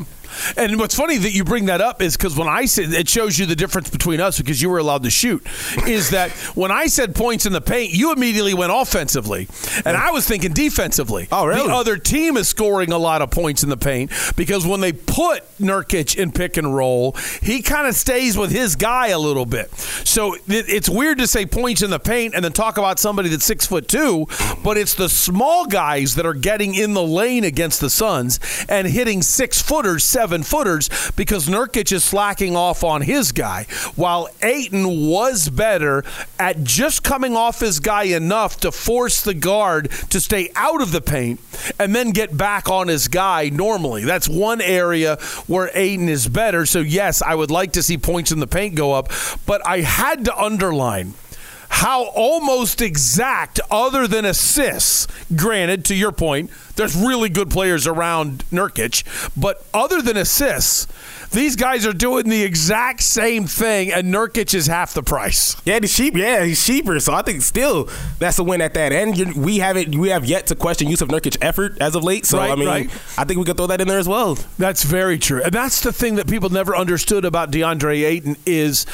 And what's funny that you bring that up is because when I said it shows you the difference between us because you were allowed to shoot, is that when I said points in the paint, you immediately went offensively, and I was thinking defensively. Oh, really? The other team is scoring a lot of points in the paint because when they put Nurkic in pick and roll, he kind of stays with his guy a little bit. So it, it's weird to say points in the paint and then talk about somebody that's six foot two, but it's the small guys that are getting in the lane against the Suns and hitting six footers, seven footers because Nurkic is slacking off on his guy, while Ayton was better at just coming off his guy enough to force the guard to stay out of the paint and then get back on his guy normally. That's one area where Ayton is better. So, yes, I would like to see points in the paint go up, but I had to underline how almost exact, other than assists, granted, to your point, there's really good players around Nurkic, but other than assists, these guys are doing the exact same thing, and Nurkic is half the price. Yeah, he's cheap. Yeah, he's cheaper. So I think still that's a win at that end. We haven't we have yet to question Yusuf Nurkic effort as of late. So Right, I mean, right. I think we could throw that in there as well. That's very true. And that's the thing that people never understood about DeAndre Ayton is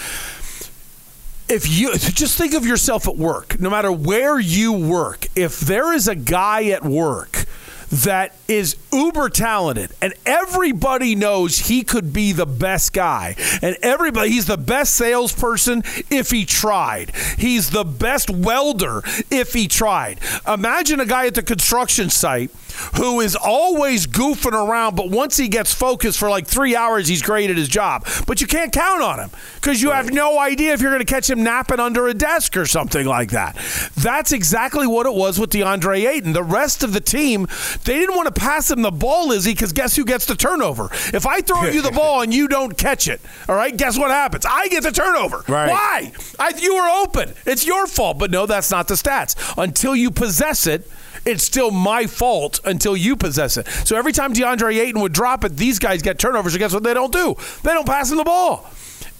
if you just think of yourself at work, no matter where you work, if there is a guy at work that is uber talented and everybody knows he could be the best guy. And everybody he's the best salesperson if he tried. He's the best welder if he tried. Imagine a guy at the construction site who is always goofing around but once he gets focused for like three hours he's great at his job. But you can't count on him because you have no idea if you're going to catch him napping under a desk or something like that. That's exactly what it was with DeAndre Ayton. The rest of the team They didn't want to pass him the ball, Lizzie, because guess who gets the turnover? If I throw you the ball and you don't catch it, all right, guess what happens? I get the turnover. Right. Why? I, you were open. It's your fault. But no, that's not the stats. Until you possess it, it's still my fault until you possess it. So every time DeAndre Ayton would drop it, these guys get turnovers. And guess what they don't do? They don't pass him the ball.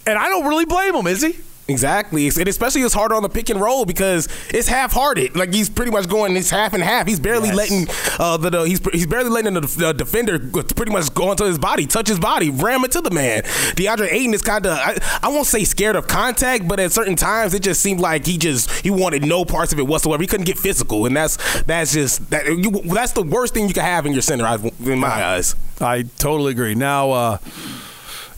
And I don't really blame him, is he? Exactly, and especially it's harder on the pick and roll because it's half-hearted. Like he's pretty much going, it's half and half. He's barely Yes. letting uh, the, the he's he's barely letting the, the defender pretty much go into his body, touch his body, ram it to the man. DeAndre Ayton is kind of I, I won't say scared of contact, but at certain times it just seemed like he just he wanted no parts of it whatsoever. He couldn't get physical, and that's that's just that you, that's the worst thing you can have in your center, in my eyes. I totally agree. Now, uh,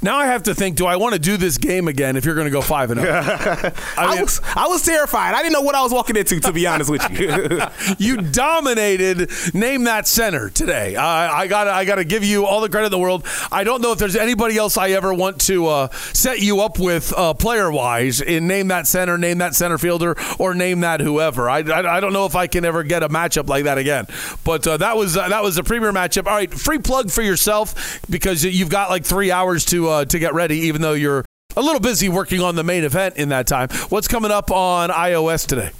now I have to think: Do I want to do this game again? If you're going to go five and zero, I, was I was terrified. I didn't know what I was walking into, to be honest with you. you dominated. Name that center today. I I got I got to give you all the credit in the world. I don't know if there's anybody else I ever want to uh, set you up with uh, player wise in name that center, name that center fielder, or name that whoever. I, I, I don't know if I can ever get a matchup like that again. But uh, that was uh, that was a premier matchup. All right, free plug for yourself because you've got like three hours to uh, to get ready, even though you're a little busy working on the main event in that time. What's coming up on iOS today?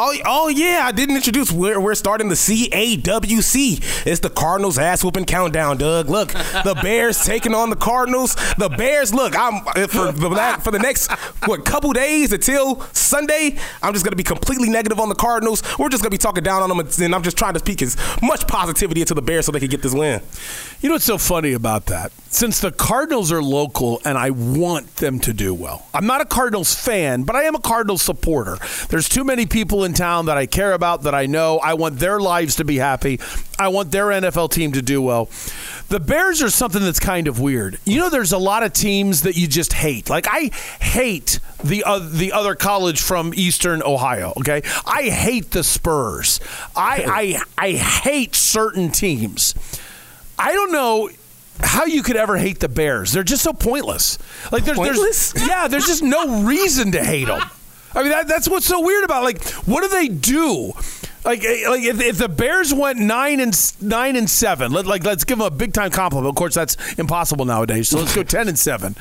Oh, oh yeah, I didn't introduce. We're, we're starting the CAWC. It's the Cardinals ass whooping countdown, Doug. Look, the Bears taking on the Cardinals. The Bears. Look, I'm uh, for the for the next what couple days until Sunday. I'm just gonna be completely negative on the Cardinals. We're just gonna be talking down on them, and I'm just trying to speak as much positivity into the Bears so they can get this win. You know what's so funny about that? Since the Cardinals are local and I want them to do well, I'm not a Cardinals fan, but I am a Cardinals supporter. There's too many people in town that I care about, that I know. I want their lives to be happy. I want their NFL team to do well. The Bears are something that's kind of weird. You know, there's a lot of teams that you just hate. Like I hate the uh, the other college from Eastern Ohio. Okay, I hate the Spurs. I I, I hate certain teams. I don't know how you could ever hate the Bears. They're just so pointless. Like there's, Pointless? there's yeah, there's just no reason to hate them. I mean, that, that's what's so weird about. It. Like, what do they do? Like, eh, like if, if the Bears went nine and nine and seven, let, like let's give them a big time compliment. Of course, that's impossible nowadays. So let's go ten and seven.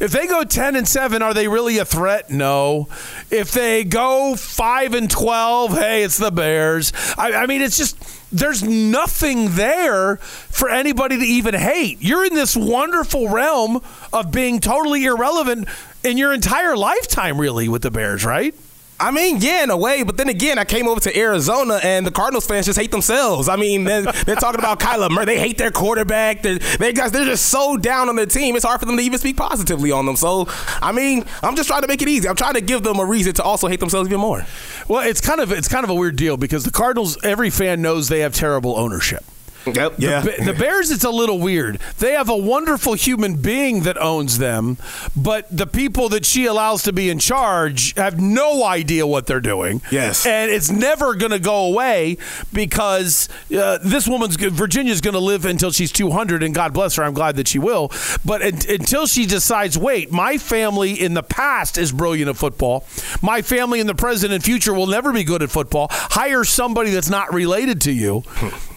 If they go ten and seven, are they really a threat? No. If they go five and twelve, hey, it's the Bears. I, I mean, it's just there's nothing there for anybody to even hate. You're in this wonderful realm of being totally irrelevant in your entire lifetime, really, with the Bears, right? I mean, yeah, in a way, but then again, I came over to Arizona and the Cardinals fans just hate themselves. I mean, they're, they're talking about Kyler Murray. They hate their quarterback. They're, they guys, they're just so down on their team. It's hard for them to even speak positively on them. So, I mean, I'm just trying to make it easy. I'm trying to give them a reason to also hate themselves even more. Well, it's kind of it's kind of a weird deal because the Cardinals, every fan knows they have terrible ownership. Yep. Yeah. The, the Bears, it's a little weird. They have a wonderful human being that owns them, but the people that she allows to be in charge have no idea what they're doing. Yes. And it's never going to go away because uh, this woman's, Virginia's going to live until she's 200, and God bless her. I'm glad that she will. But un- until she decides, wait, my family in the past is brilliant at football. My family in the present and future will never be good at football. Hire somebody that's not related to you,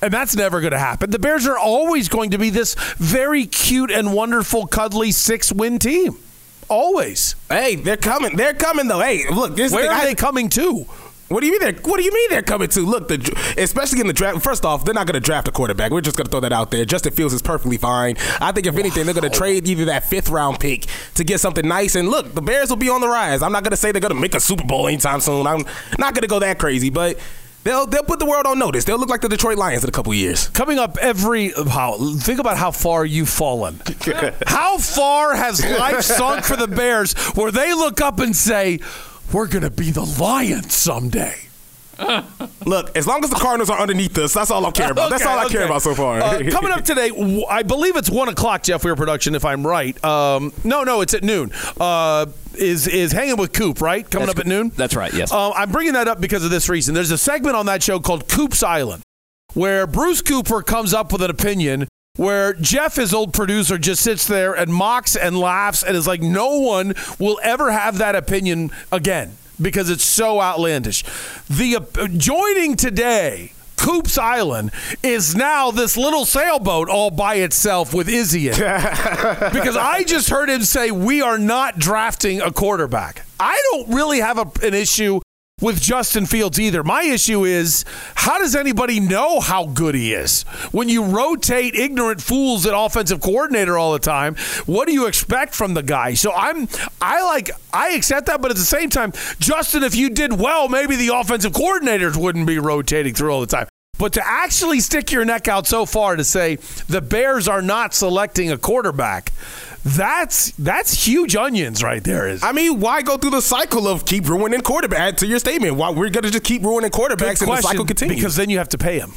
and that's never going to happen. The Bears are always going to be this very cute and wonderful, cuddly six win team. Always. Hey, they're coming. They're coming though. Hey, look, this Where thing, are I- they coming to? What do you mean? They're, what do you mean they're coming to? Look, the especially in the draft. First off, they're not going to draft a quarterback. We're just going to throw that out there. Justin Fields is perfectly fine. I think if anything, they're going to trade either that fifth round pick to get something nice. And look, the Bears will be on the rise. I'm not going to say they're going to make a Super Bowl anytime soon. I'm not going to go that crazy, but they'll they'll put the world on notice. They'll look like the Detroit Lions in a couple years. Coming up every how think about how far you've fallen. how far has life sunk for the Bears where they look up and say, We're gonna be the Lions someday. Look, as long as the Cardinals are underneath us, that's all I care about. that's Okay, all I okay. care about so far. Uh, coming up today, I believe it's one o'clock, Jeff Weir production, if I'm right. Um, no, no, it's at noon. Uh, is is hanging with Coop right? Coming That's up at noon. That's right. Yes. Um, I'm bringing that up because of this reason. There's a segment on that show called Coop's Island, where Bruce Cooper comes up with an opinion. Where Jeff, his old producer, just sits there and mocks and laughs and is like, no one will ever have that opinion again because it's so outlandish. The uh, joining today, Coops Island is now this little sailboat all by itself with Izzy in it. because I just heard him say we are not drafting a quarterback. I don't really have a, an issue with Justin Fields either. My issue is how does anybody know how good he is? When you rotate ignorant fools at offensive coordinator all the time, what do you expect from the guy? So I'm I like I accept that, but at the same time, Justin, if you did well, maybe the offensive coordinators wouldn't be rotating through all the time. But to actually stick your neck out so far to say the Bears are not selecting a quarterback, that's that's huge onions right there. Is I mean, why go through the cycle of keep ruining quarterback? To your statement, why we're gonna just keep ruining quarterbacks and the cycle continues? because then you have to pay him.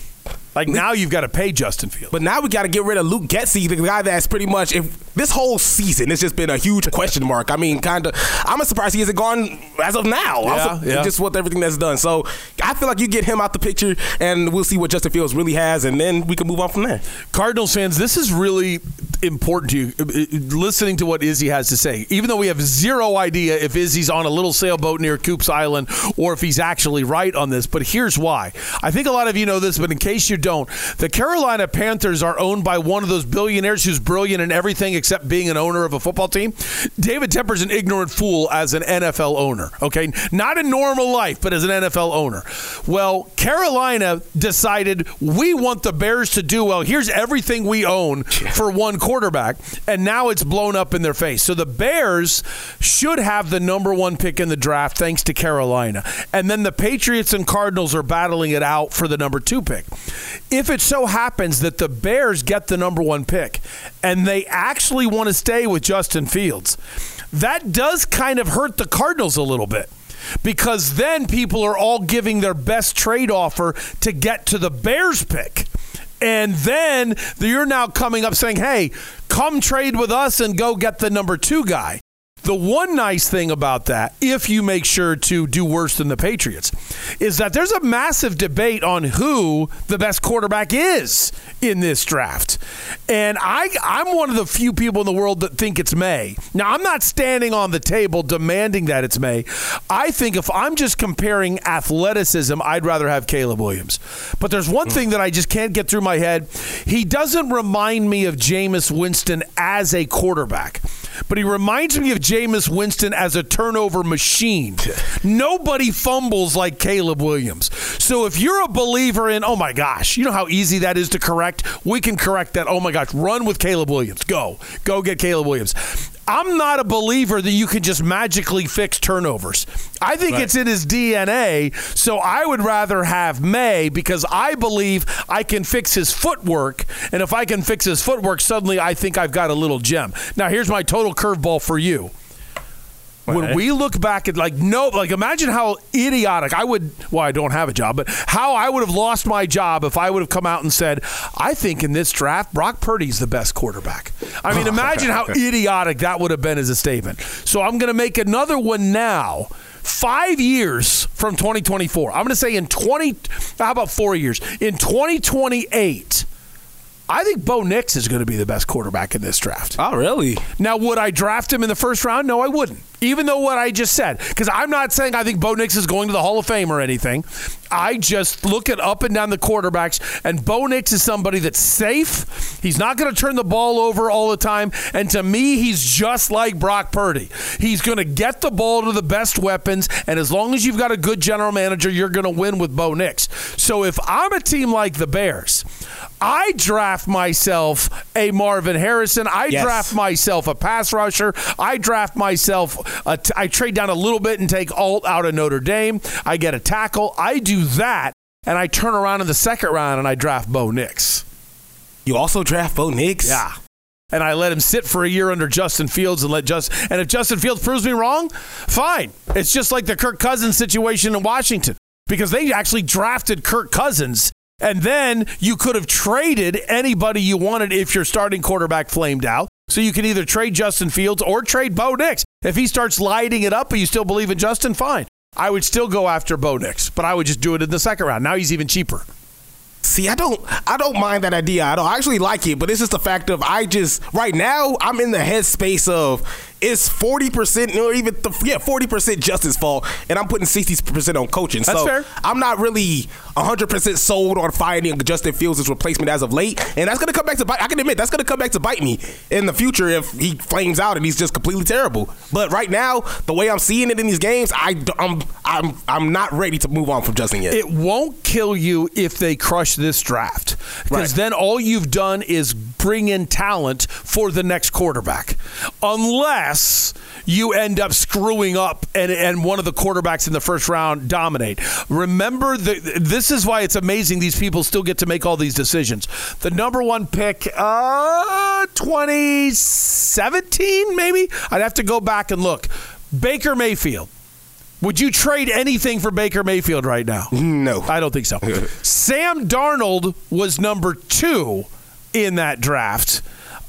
Like now you've got to pay Justin Fields. But now we got to get rid of Luke Getsy, the guy that's pretty much if this whole season it's just been a huge question mark. I mean, kind of. I'm surprised he hasn't gone as of now. Yeah, yeah. Just with everything that's done. So I feel like you get him out the picture, and we'll see what Justin Fields really has, and then we can move on from there. Cardinals fans, this is really important to you. uh, uh, Listening to what Izzy has to say, even though we have zero idea if Izzy's on a little sailboat near Coops Island or if he's actually right on this. But here's why. I think a lot of you know this, but in case you don't, the Carolina Panthers are owned by one of those billionaires who's brilliant in everything except being an owner of a football team. David Tepper's an ignorant fool as an NFL owner. Okay, not in normal life, but as an NFL owner. Well, Carolina decided we want the Bears to do well. Here's everything we own for one quarterback, and now it's blown up in their face. So the Bears should have the number one pick in the draft thanks to Carolina. And then the Patriots and Cardinals are battling it out for the number two pick. If it so happens that the Bears get the number one pick and they actually want to stay with Justin Fields, that does kind of hurt the Cardinals a little bit because then people are all giving their best trade offer to get to the Bears pick. And then you're now coming up saying, hey, come trade with us and go get the number two guy. The one nice thing about that, if you make sure to do worse than the Patriots, is that there's a massive debate on who the best quarterback is in this draft. And I, I'm one of the few people in the world that think it's Maye. Now, I'm not standing on the table demanding that it's Maye. I think if I'm just comparing athleticism, I'd rather have Caleb Williams. But there's one hmm. thing that I just can't get through my head. He doesn't remind me of Jameis Winston as a quarterback but he reminds me of Jameis Winston as a turnover machine. Nobody fumbles like Caleb Williams. So if you're a believer in, oh my gosh, you know how easy that is to correct? We can correct that. Oh my gosh, run with Caleb Williams. Go. Go get Caleb Williams. I'm not a believer that you can just magically fix turnovers. I think Right. it's in his DNA. So I would rather have Maye because I believe I can fix his footwork. And if I can fix his footwork, suddenly I think I've got a little gem. Now, here's my total curveball for you. When we look back at like no like imagine how idiotic I would well I don't have a job but how I would have lost my job if I would have come out and said I think in this draft Brock Purdy's the best quarterback. I mean imagine how idiotic that would have been as a statement. So I'm going to make another one now. 5 years from 2024. I'm going to say in 20 how about 4 years? In 2028 I think Bo Nix is going to be the best quarterback in this draft. Oh, really? Now, would I draft him in the first round? No, I wouldn't. Even though what I just said, because I'm not saying I think Bo Nix is going to the Hall of Fame or anything. I just look at up and down the quarterbacks, and Bo Nix is somebody that's safe. He's not going to turn the ball over all the time. And to me, he's just like Brock Purdy. He's going to get the ball to the best weapons, and as long as you've got a good general manager, you're going to win with Bo Nix. So if I'm a team like the Bears, I draft myself a Marvin Harrison. I Yes. draft myself a pass rusher. I draft myself. A t- I trade down a little bit and take Alt out of Notre Dame. I get a tackle. I do that, and I turn around in the second round and I draft Bo Nix. You also draft Bo Nix? Yeah. And I let him sit for a year under Justin Fields and let just and if Justin Fields proves me wrong, fine. It's just like the Kirk Cousins situation in Washington because they actually drafted Kirk Cousins and then you could have traded anybody you wanted if your starting quarterback flamed out. So you can either trade Justin Fields or trade Bo Nix. If he starts lighting it up, but you still believe in Justin, fine. I would still go after Bo Nix, but I would just do it in the second round. Now he's even cheaper. See, I don't, I don't mind that idea. I don't I actually like it, but it's just the fact of I just right now I'm in the headspace of it's forty percent or even th- yeah forty percent Justin's fault, and I'm putting sixty percent on coaching. That's so fair. I'm not really hundred percent sold on finding Justin Fields' replacement as of late, and that's gonna come back to bite. I can admit that's gonna come back to bite me in the future if he flames out and he's just completely terrible. But right now, the way I'm seeing it in these games, I I'm I'm I'm not ready to move on from Justin yet. It won't kill you if they crush this draft. Because Right. then all you've done is bring in talent for the next quarterback. Unless you end up screwing up and, and one of the quarterbacks in the first round dominate. Remember, the, this is why it's amazing these people still get to make all these decisions. The number one pick, uh, 2017, maybe? I'd have to go back and look. Baker Mayfield. Would you trade anything for Baker Mayfield right now? No. I don't think so. Sam Darnold was number two in that draft.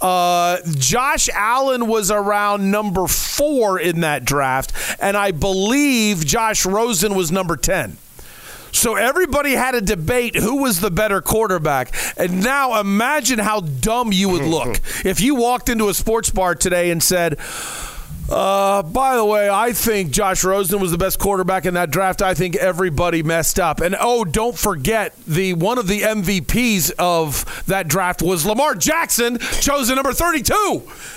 Uh, Josh Allen was around number four in that draft, and I believe Josh Rosen was number 10. So everybody had a debate who was the better quarterback. And now imagine how dumb you would look if you walked into a sports bar today and said, uh, by the way, I think Josh Rosen was the best quarterback in that draft. I think everybody messed up. And oh, don't forget the one of the MVPs of that draft was Lamar Jackson, chosen number 32.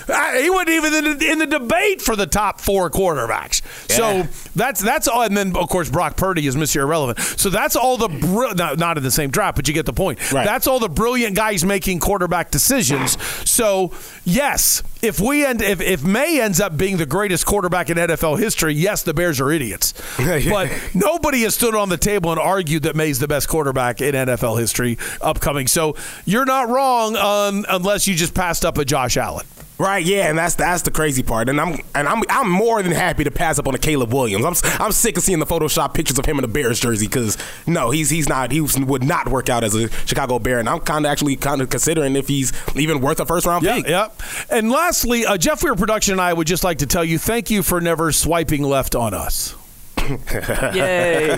Uh, he wasn't even in the, in the debate for the top four quarterbacks. So that's that's all. And then of course Brock Purdy is Mr. Irrelevant. So that's all the br- not, not in the same draft, but you get the point. Right. That's all the brilliant guys making quarterback decisions. So yes, if we end if, if Maye ends up being the greatest quarterback in NFL history, yes, the Bears are idiots. but nobody has stood on the table and argued that Maye's the best quarterback in NFL history upcoming. So you're not wrong um, unless you just passed up a Josh Allen. Right, yeah, and that's that's the crazy part, and I'm and I'm I'm more than happy to pass up on a Caleb Williams. I'm I'm sick of seeing the Photoshop pictures of him in a Bears jersey because no, he's he's not he was, would not work out as a Chicago Bear, and I'm kind of actually kind of considering if he's even worth a first round Yeah, pick. yep. And lastly, uh, Jeff Weir Production and I would just like to tell you thank you for never swiping left on us. Yay.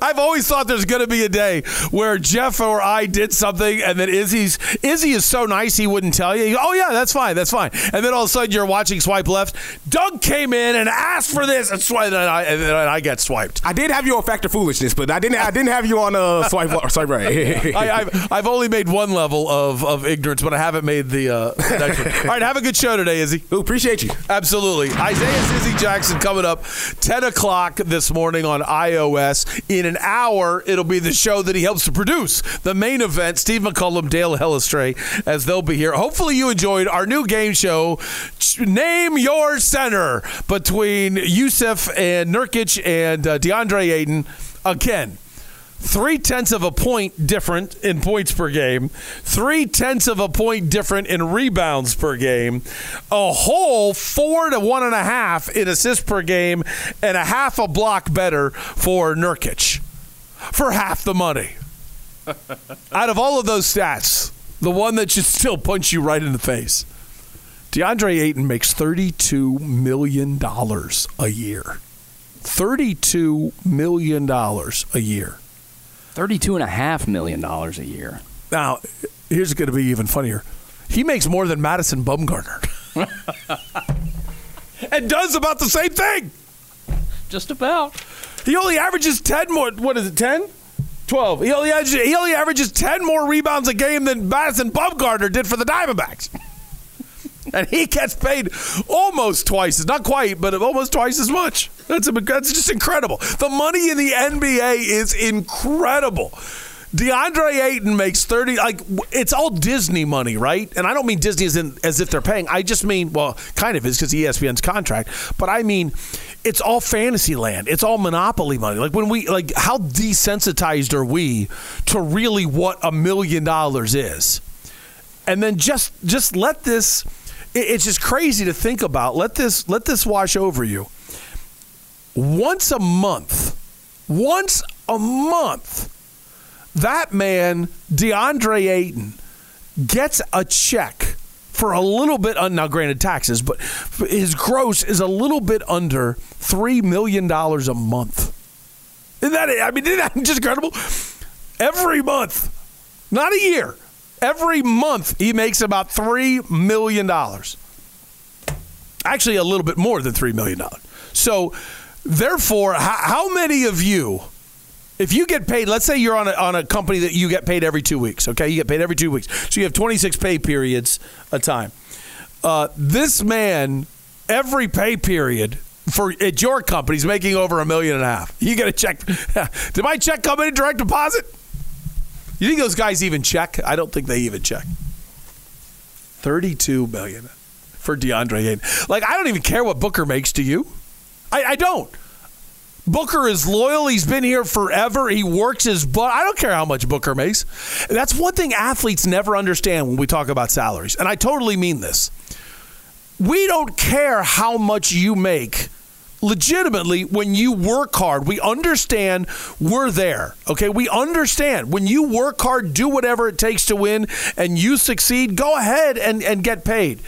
I've always thought there's going to be a day where Jeff or I did something, and then Izzy's Izzy is so nice he wouldn't tell you. Oh yeah, that's fine, that's fine. And then all of a sudden you're watching swipe left. Doug came in and asked for this, and, swipe, and, I, and then I get swiped. I did have you on factor foolishness, but I didn't I didn't have you on uh, swipe swipe right. I, I've, I've only made one level of, of ignorance, but I haven't made the uh, next one. All right, have a good show today, Izzy. Ooh, appreciate you. Absolutely. Isaiah's Izzy Jackson coming up 10 o'clock this morning on iOS. In an hour, it'll be the show that he helps to produce. The main event, Steve McCullum, Dale Hellestrae, as they'll be here. Hopefully, you enjoyed our new game show, Name Your Center, between Yusuf and Nurkic and uh, DeAndre Ayton. Again, three tenths of a point different in points per game, three tenths of a point different in rebounds per game, a whole four to one and a half in assists per game, and a half a block better for Nurkic for half the money. Out of all of those stats, the one that should still punch you right in the face. DeAndre Ayton makes $32 million a year. $32 million a year. Thirty-two and a half million dollars a year. Now, here's going to be even funnier. He makes more than Madison Bumgarner. and does about the same thing. Just about. He only averages 10 more. What is it, 10? 12. He only, averages, he only averages 10 more rebounds a game than Madison Bumgarner did for the Diamondbacks. and he gets paid almost twice, as not quite, but almost twice as much. That's, a, that's just incredible. The money in the NBA is incredible. DeAndre Ayton makes 30 like it's all Disney money, right? And I don't mean Disney as, in, as if they're paying. I just mean, well, kind of is because ESPN's contract, but I mean it's all fantasy land. It's all monopoly money. Like when we like how desensitized are we to really what a million dollars is? and then just just let this it's just crazy to think about. Let this let this wash over you. Once a month once a month that man deandre ayton gets a check for a little bit un- now granted taxes but his gross is a little bit under $3 million a month. Isn't that i mean isn't that just incredible? Every month not a year. Every month he makes about three million dollars. Actually, a little bit more than $3 million. So, therefore, how, how many of you, if you get paid, let's say you're on a, on a company that you get paid every two weeks, okay? You get paid every two weeks. So you have 26 pay periods a time. Uh, this man, every pay period for at your company is making over a million and a half. You get a check. Did my check come in direct deposit? You think those guys even check? I don't think they even check. 32 million for DeAndre Ayton. Like, I don't even care what Booker makes to you. I, I don't. Booker is loyal. He's been here forever. He works his butt. I don't care how much Booker makes. That's one thing athletes never understand when we talk about salaries. And I totally mean this. We don't care how much you make legitimately when you work hard. We understand we're there. Okay. We understand when you work hard, do whatever it takes to win, and you succeed, go ahead and, and get paid.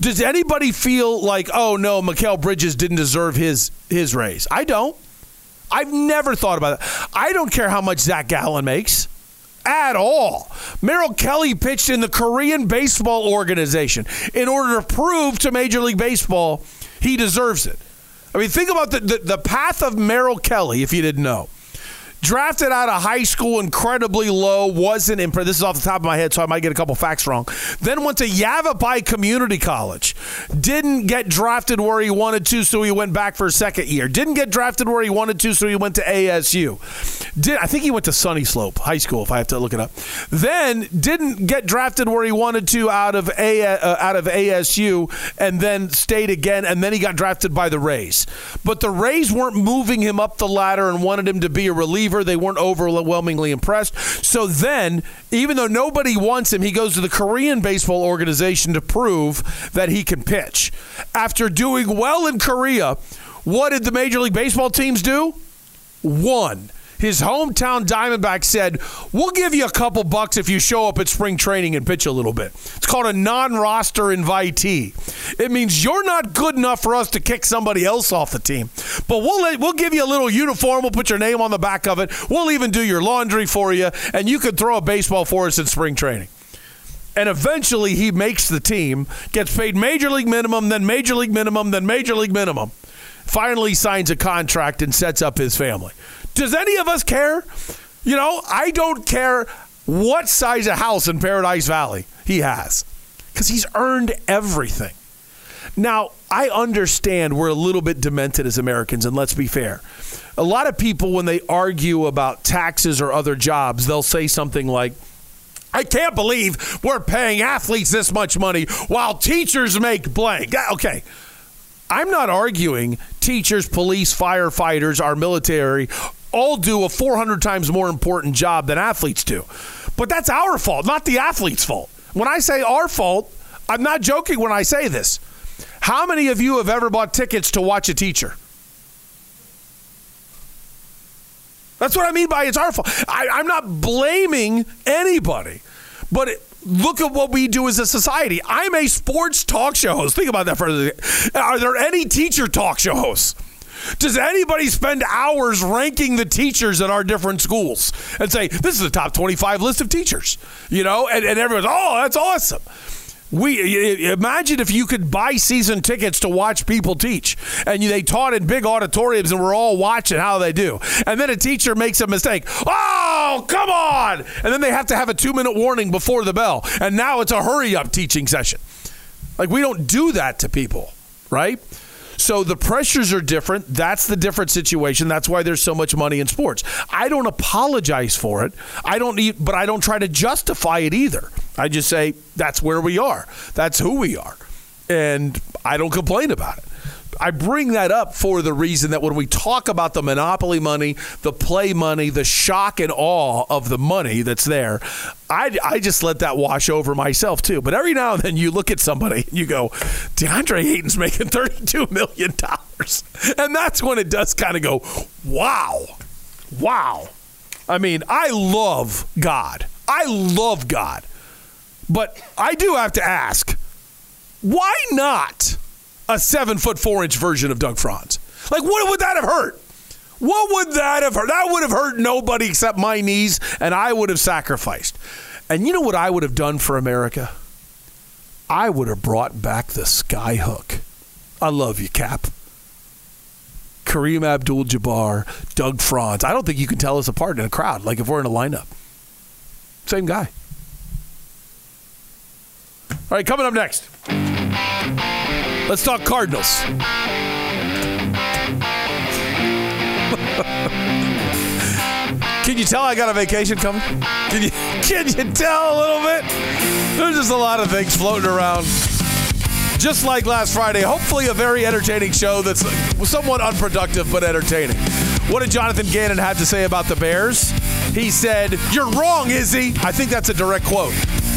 Does anybody feel like, oh no, Mikal Bridges didn't deserve his his raise? I don't. I've never thought about it. I don't care how much Zach Gallen makes at all. Merrill Kelly pitched in the Korean Baseball Organization in order to prove to Major League Baseball he deserves it. I mean, think about the, the, the path of Merrill Kelly, if you didn't know. Drafted out of high school incredibly low, wasn't impressed. This is off the top of my head, so I might get a couple facts wrong. Then went to Yavapai Community College. Didn't get drafted where he wanted to, so he went back for a second year. Didn't get drafted where he wanted to, so he went to ASU. Did I think he went to Sunnyslope High School, if I have to look it up. Then didn't get drafted where he wanted to out of a uh, out of ASU, and then stayed again, and then he got drafted by the Rays. But the Rays weren't moving him up the ladder and wanted him to be a reliever. They weren't overwhelmingly impressed. So then, even though nobody wants him, he goes to the Korean Baseball Organization to prove that he can pitch. After doing well in Korea, what did the Major League Baseball teams do? One. His hometown Diamondbacks said, We'll give you a couple bucks if you show up at spring training and pitch a little bit. It's called a non roster invitee. It means you're not good enough for us to kick somebody else off the team. But we'll, let, we'll give you a little uniform. We'll put your name on the back of it. We'll even do your laundry for you, and you can throw a baseball for us in spring training. And eventually he makes the team, gets paid major league minimum, then major league minimum, then major league minimum. Finally signs a contract and sets up his family. Does any of us care? You know, I don't care what size of house in Paradise Valley he has because he's earned everything. Now, I understand we're a little bit demented as Americans, and let's be fair. A lot of people, when they argue about taxes or other jobs, they'll say something like, I can't believe we're paying athletes this much money while teachers make blank. Okay. I'm not arguing teachers, police, firefighters, our military all do a 400 times more important job than athletes do. But that's our fault, not the athlete's fault. When I say our fault, I'm not joking when I say this. How many of you have ever bought tickets to watch a teacher? That's what I mean by it's our fault. I, I'm not blaming anybody, but look at what we do as a society. I'm a sports talk show host. Think about that for a second. Are there any teacher talk show hosts? Does anybody spend hours ranking the teachers at our different schools and say, this is the top 25 list of teachers? You know, and, and everyone's, oh, that's awesome. We imagine if you could buy season tickets to watch people teach, and they taught in big auditoriums, and we're all watching how they do. And then a teacher makes a mistake. Oh, come on! And then they have to have a two minute warning before the bell, and now it's a hurry up teaching session. Like we don't do that to people, right? So the pressures are different. That's the different situation. That's why there's so much money in sports. I don't apologize for it. I don't need, but I don't try to justify it either. I just say that's where we are. That's who we are. And I don't complain about it. I bring that up for the reason that when we talk about the monopoly money, the play money, the shock and awe of the money that's there, I, I just let that wash over myself too. But every now and then you look at somebody and you go, DeAndre Ayton's making $32 million. And that's when it does kind of go, wow, wow. I mean, I love God. I love God. But I do have to ask, why not? A seven foot four inch version of Doug Franz. Like, what would that have hurt? What would that have hurt? That would have hurt nobody except my knees, and I would have sacrificed. And you know what I would have done for America? I would have brought back the skyhook. I love you, Cap. Kareem Abdul Jabbar, Doug Franz. I don't think you can tell us apart in a crowd, like if we're in a lineup. Same guy. All right, coming up next. Let's talk Cardinals. Can you tell I got a vacation coming? Can you can you tell a little bit? There's just a lot of things floating around. Just like last Friday, hopefully a very entertaining show that's somewhat unproductive but entertaining. What did Jonathan Gannon have to say about the Bears? He said, "You're wrong, Izzy." I think that's a direct quote.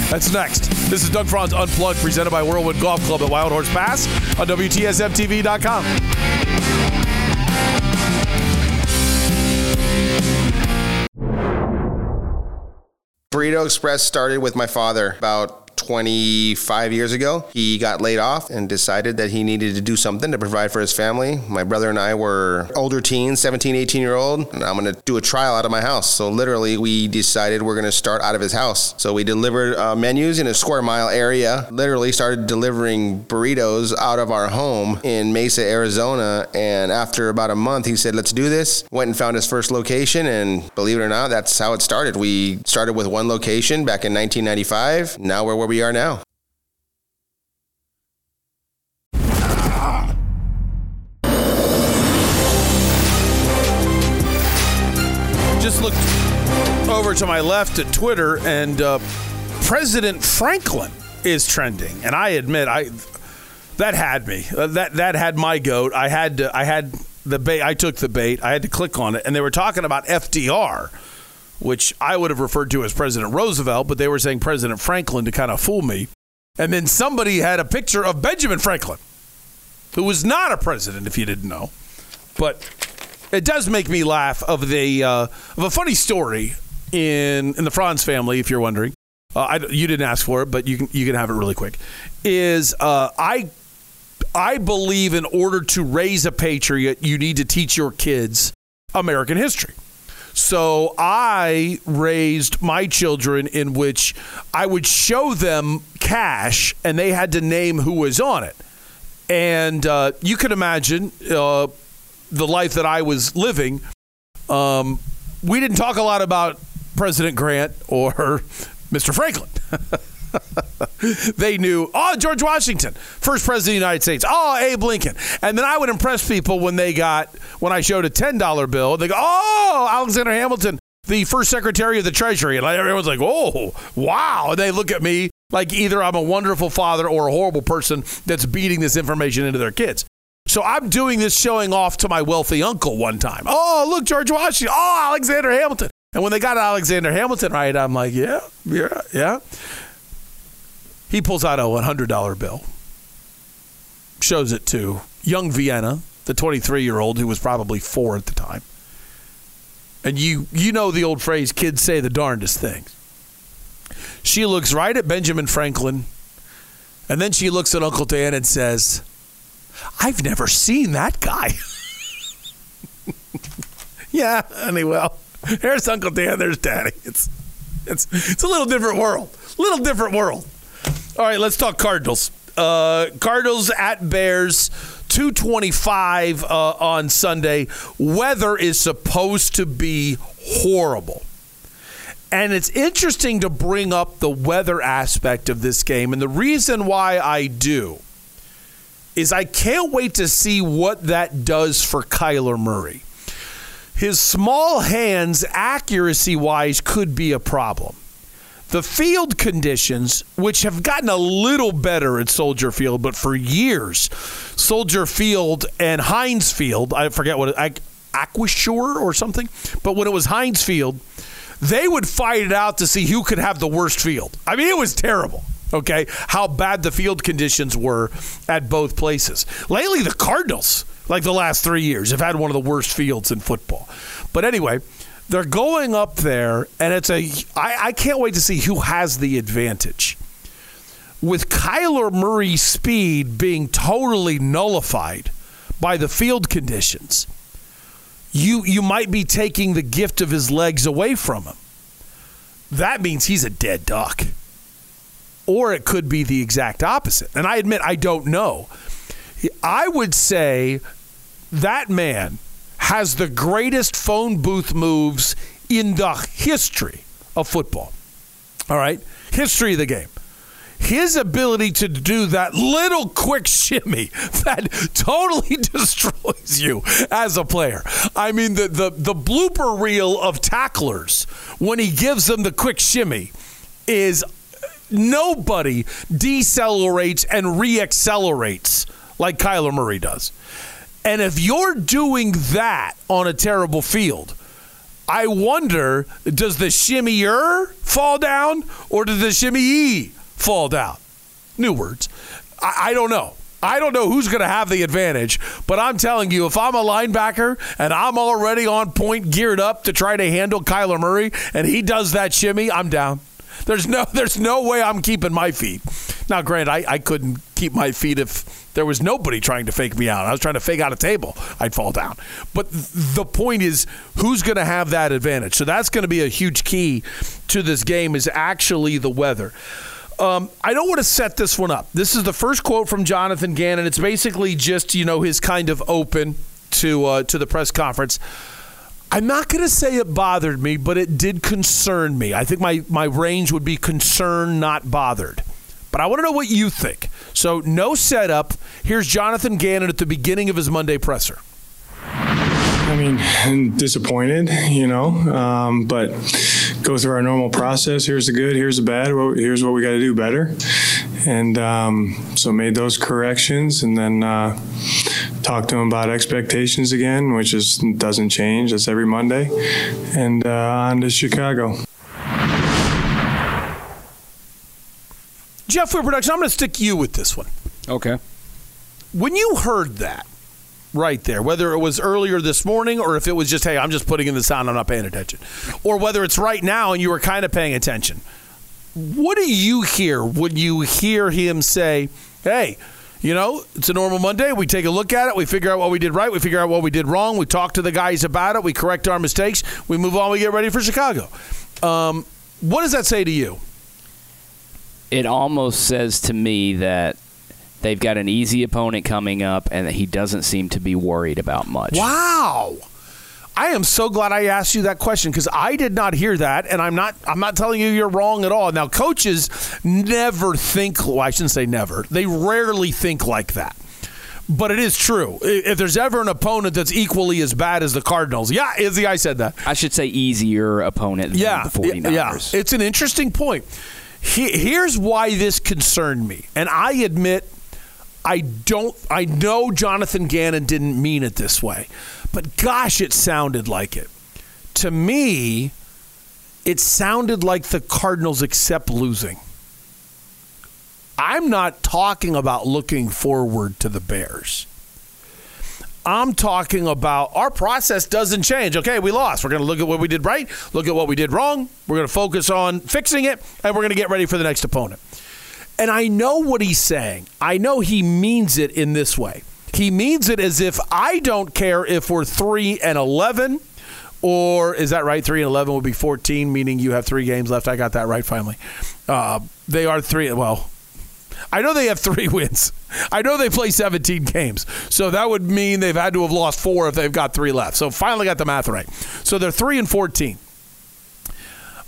That's next. This is Doug Franz Unplugged, presented by Whirlwind Golf Club at Wild Horse Pass on WTSMTV.com. Burrito Express started with my father about 25 years ago. He got laid off and decided that he needed to do something to provide for his family. My brother and I were older teens, 17, 18 year old, and I'm going to do a trial out of my house. So literally, we decided we're going to start out of his house. So we delivered uh, menus in a square mile area, literally started delivering burritos out of our home in Mesa, Arizona. And after about a month, he said, let's do this. Went and found his first location, and believe it or not, that's how it started. We started with one location back in 1995. Now we're where we are now. Just looked over to my left at Twitter, and uh, President Franklin is trending. And I admit, I that had me. Uh, that that had my goat. I had to, I had the bait. I took the bait. I had to click on it, and they were talking about FDR, which I would have referred to as President Roosevelt, but they were saying President Franklin to kind of fool me. And then somebody had a picture of Benjamin Franklin, who was not a president, if you didn't know. But it does make me laugh of the uh, of a funny story in in the Franz family, if you're wondering. Uh, I, you didn't ask for it, but you can you can have it really quick. Is uh, I I believe in order to raise a patriot, you need to teach your kids American history. So I raised my children in which I would show them cash and they had to name who was on it. And uh, you can imagine uh, the life that I was living. Um, we didn't talk a lot about President Grant or Mr. Franklin. they knew, oh, George Washington, first president of the United States. Oh, Abe Lincoln. And then I would impress people when they got, when I showed a $10 bill, they go, oh, Alexander Hamilton, the first secretary of the Treasury. And everyone's like, oh, wow. And they look at me like either I'm a wonderful father or a horrible person that's beating this information into their kids. So I'm doing this showing off to my wealthy uncle one time. Oh, look, George Washington. Oh, Alexander Hamilton. And when they got Alexander Hamilton right, I'm like, yeah, yeah, yeah. He pulls out a $100 bill, shows it to young Vienna, the 23 year old who was probably four at the time. And you, you know the old phrase, kids say the darndest things. She looks right at Benjamin Franklin, and then she looks at Uncle Dan and says, I've never seen that guy. yeah, well, there's Uncle Dan, there's Daddy. It's, it's, it's a little different world. Little different world. All right, let's talk Cardinals. Uh, Cardinals at Bears, 225 uh, on Sunday. Weather is supposed to be horrible. And it's interesting to bring up the weather aspect of this game. And the reason why I do is I can't wait to see what that does for Kyler Murray. His small hands, accuracy wise, could be a problem. The field conditions, which have gotten a little better at Soldier Field, but for years, Soldier Field and Heinz Field, I forget what, Acrisure or something, but when it was Heinz Field, they would fight it out to see who could have the worst field. I mean, it was terrible. Okay, how bad the field conditions were at both places. Lately, the Cardinals, like the last three years, have had one of the worst fields in football. But anyway, they're going up there, and it's a. I, I can't wait to see who has the advantage. With Kyler Murray's speed being totally nullified by the field conditions, you you might be taking the gift of his legs away from him. That means he's a dead duck. Or it could be the exact opposite. And I admit I don't know. I would say that man has the greatest phone booth moves in the history of football. All right? History of the game. His ability to do that little quick shimmy that totally destroys you as a player. I mean, the, the, the blooper reel of tacklers when he gives them the quick shimmy is nobody decelerates and reaccelerates like Kyler Murray does. And if you're doing that on a terrible field, I wonder does the shimmier fall down or does the shimmy fall down? New words. I, I don't know. I don't know who's going to have the advantage, but I'm telling you, if I'm a linebacker and I'm already on point, geared up to try to handle Kyler Murray, and he does that shimmy, I'm down. There's no, there's no way I'm keeping my feet. Now, granted, I, I couldn't keep my feet if there was nobody trying to fake me out. I was trying to fake out a table. I'd fall down. But the point is, who's going to have that advantage? So that's going to be a huge key to this game. Is actually the weather. Um, I don't want to set this one up. This is the first quote from Jonathan Gannon. It's basically just you know his kind of open to uh, to the press conference. I'm not going to say it bothered me, but it did concern me. I think my, my range would be concerned, not bothered. But I want to know what you think. So, no setup. Here's Jonathan Gannon at the beginning of his Monday presser. I mean, disappointed, you know, um, but go through our normal process. Here's the good, here's the bad, here's what we got to do better. And um, so made those corrections and then uh, talked to him about expectations again, which is doesn't change. That's every Monday. And uh, on to Chicago. Jeff for production, I'm going to stick you with this one. Okay. When you heard that right there, whether it was earlier this morning or if it was just, hey, I'm just putting in the sound, I'm not paying attention, or whether it's right now and you were kind of paying attention, what do you hear when you hear him say, hey, you know, it's a normal Monday. We take a look at it. We figure out what we did right. We figure out what we did wrong. We talk to the guys about it. We correct our mistakes. We move on. We get ready for Chicago. Um, what does that say to you? It almost says to me that they've got an easy opponent coming up and that he doesn't seem to be worried about much. Wow. I am so glad I asked you that question because I did not hear that, and I'm not. I'm not telling you you're wrong at all. Now, coaches never think. Well, I shouldn't say never. They rarely think like that. But it is true. If there's ever an opponent that's equally as bad as the Cardinals, yeah, Izzy, I said that. I should say easier opponent yeah, the 49ers. Yeah, it's an interesting point. Here's why this concerned me, and I admit I don't. I know Jonathan Gannon didn't mean it this way, but gosh, it sounded like it. To me, it sounded like the Cardinals accept losing. I'm not talking about looking forward to the Bears. I'm talking about our process doesn't change. Okay, we lost. We're going to look at what we did right, look at what we did wrong. We're going to focus on fixing it, and we're going to get ready for the next opponent. And I know what he's saying. I know he means it in this way. He means it as if I don't care if we're 3 and 11 or is that right? 3 and 11 would be 14, meaning you have three games left. I got that right finally. Uh, they are three. Well, I know they have three wins. I know they play 17 games. So that would mean they've had to have lost four if they've got three left. So finally got the math right. So they're 3 and 14.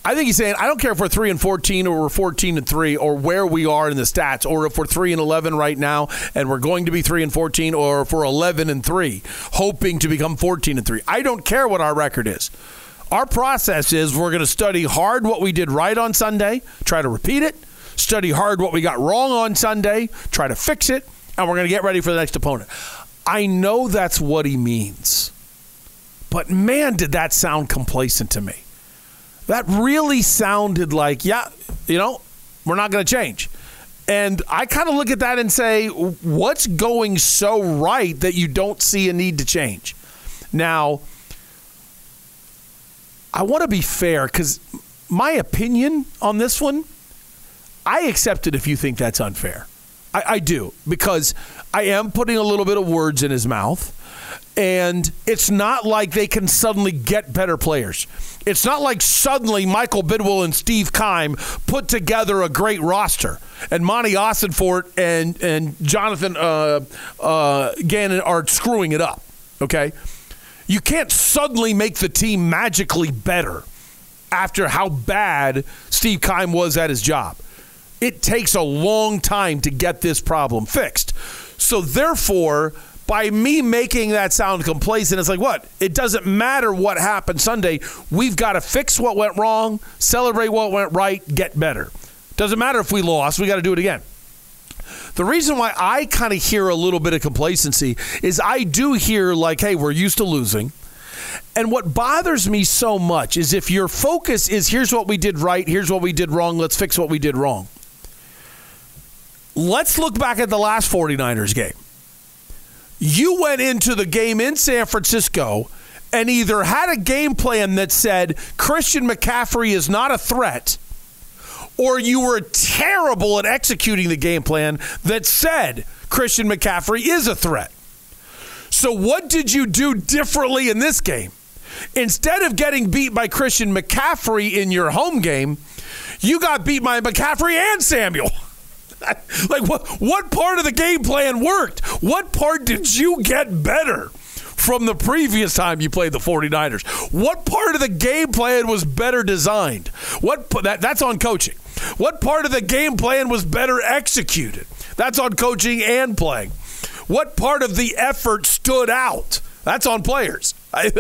I think he's saying I don't care if we're three and fourteen or we're fourteen and three or where we are in the stats, or if we're three and eleven right now and we're going to be three and fourteen, or if we're eleven and three, hoping to become fourteen and three. I don't care what our record is. Our process is we're going to study hard what we did right on Sunday, try to repeat it, study hard what we got wrong on Sunday, try to fix it, and we're going to get ready for the next opponent. I know that's what he means. But man, did that sound complacent to me. That really sounded like, yeah, you know, we're not going to change. And I kind of look at that and say, what's going so right that you don't see a need to change? Now, I want to be fair because my opinion on this one, I accept it if you think that's unfair. I, I do because I am putting a little bit of words in his mouth. And it's not like they can suddenly get better players. It's not like suddenly Michael Bidwill and Steve Keim put together a great roster and Monti Ossenfort and, and Jonathan uh, uh, Gannon are screwing it up. Okay? You can't suddenly make the team magically better after how bad Steve Keim was at his job. It takes a long time to get this problem fixed. So, therefore, by me making that sound complacent, it's like, what? It doesn't matter what happened Sunday. We've got to fix what went wrong, celebrate what went right, get better. Doesn't matter if we lost, we got to do it again. The reason why I kind of hear a little bit of complacency is I do hear, like, hey, we're used to losing. And what bothers me so much is if your focus is here's what we did right, here's what we did wrong, let's fix what we did wrong. Let's look back at the last 49ers game. You went into the game in San Francisco and either had a game plan that said Christian McCaffrey is not a threat, or you were terrible at executing the game plan that said Christian McCaffrey is a threat. So, what did you do differently in this game? Instead of getting beat by Christian McCaffrey in your home game, you got beat by McCaffrey and Samuel. like what what part of the game plan worked? What part did you get better from the previous time you played the 49ers? What part of the game plan was better designed? What that that's on coaching. What part of the game plan was better executed? That's on coaching and playing. What part of the effort stood out? That's on players. I,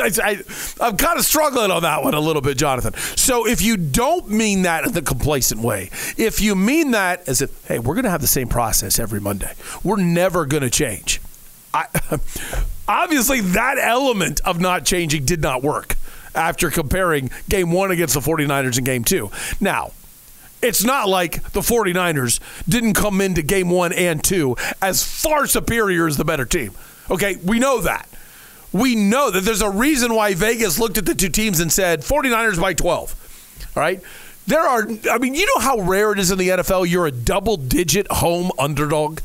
I, am kind of struggling on that one a little bit, Jonathan. So if you don't mean that in the complacent way, if you mean that as if, hey, we're going to have the same process every Monday, we're never going to change. I, obviously, that element of not changing did not work after comparing game one against the 49ers and game two. Now, it's not like the 49ers didn't come into game one and two as far superior as the better team. Okay, we know that. We know that there's a reason why Vegas looked at the two teams and said 49ers by 12. All right? There are, I mean, you know how rare it is in the NFL you're a double digit home underdog?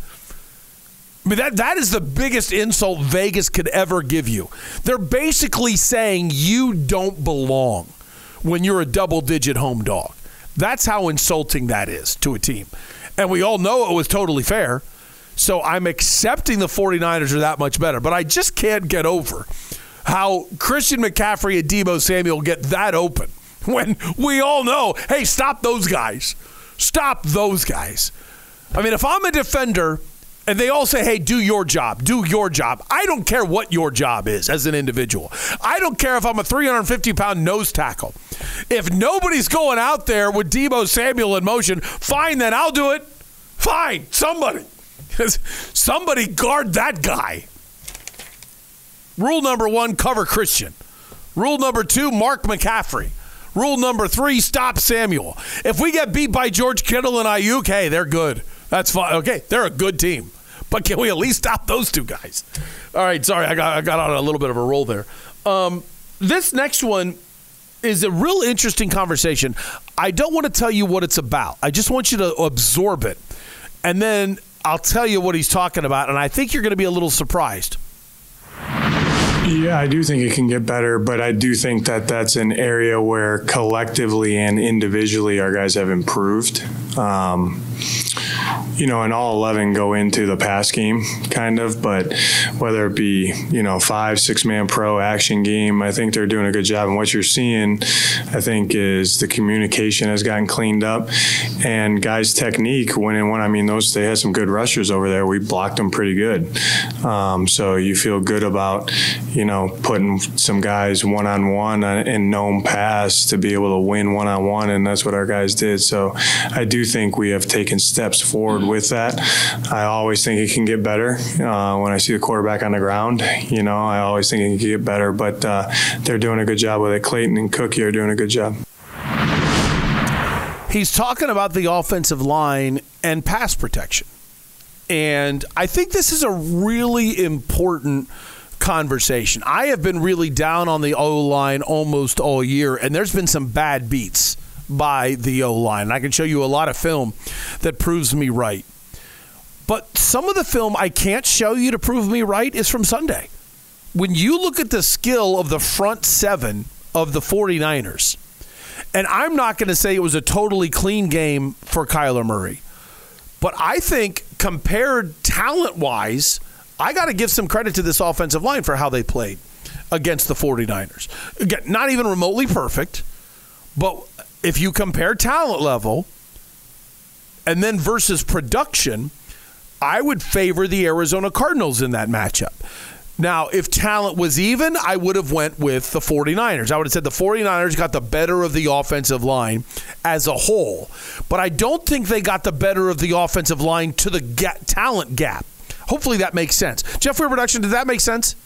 I mean, that, that is the biggest insult Vegas could ever give you. They're basically saying you don't belong when you're a double digit home dog. That's how insulting that is to a team. And we all know it was totally fair. So I'm accepting the 49ers are that much better. But I just can't get over how Christian McCaffrey and Deebo Samuel get that open when we all know, hey, stop those guys. Stop those guys. I mean, if I'm a defender and they all say, hey, do your job, do your job. I don't care what your job is as an individual. I don't care if I'm a 350 pound nose tackle. If nobody's going out there with Deebo Samuel in motion, fine, then I'll do it. Fine, somebody. Somebody guard that guy. Rule number one cover Christian. Rule number two mark McCaffrey. Rule number three stop Samuel. If we get beat by George Kittle and Aiyuk, hey, they're good. That's fine. Okay, they're a good team. But can we at least stop those two guys? All right, sorry, I got I got on a little bit of a roll there. Um, this next one is a real interesting conversation. I don't want to tell you what it's about. I just want you to absorb it, and then I'll tell you what he's talking about, and I think you're going to be a little surprised. Yeah, I do think it can get better, but I do think that that's an area where collectively and individually our guys have improved. Um, you know, and all 11 go into the pass game, kind of, but whether it be, you know, five, six man pro action game, I think they're doing a good job. And what you're seeing, I think, is the communication has gotten cleaned up and guys' technique, when and when, I mean, those, they had some good rushers over there. We blocked them pretty good. Um, so you feel good about, you know, putting some guys one on one in known pass to be able to win one on one. And that's what our guys did. So I do think we have taken steps forward with that. I always think it can get better. Uh, when I see the quarterback on the ground, you know, I always think it can get better. But uh, they're doing a good job with it. Klayton and Cookie are doing a good job. He's talking about the offensive line and pass protection. And I think this is a really important conversation. I have been really down on the O line almost all year, and there's been some bad beats by the O line. I can show you a lot of film that proves me right. But some of the film I can't show you to prove me right is from Sunday. when you look at the skill of the front seven of the 49ers, and I'm not going to say it was a totally clean game for Kyler Murray, but I think compared talent wise, I got to give some credit to this offensive line for how they played against the 49ers. Again, not even remotely perfect, but if you compare talent level and then versus production, I would favor the Arizona Cardinals in that matchup. Now, if talent was even, I would have went with the 49ers. I would have said the 49ers got the better of the offensive line as a whole. But I don't think they got the better of the offensive line to the ga- talent gap. Hopefully that makes sense. Jeff Weir Production, did that make sense?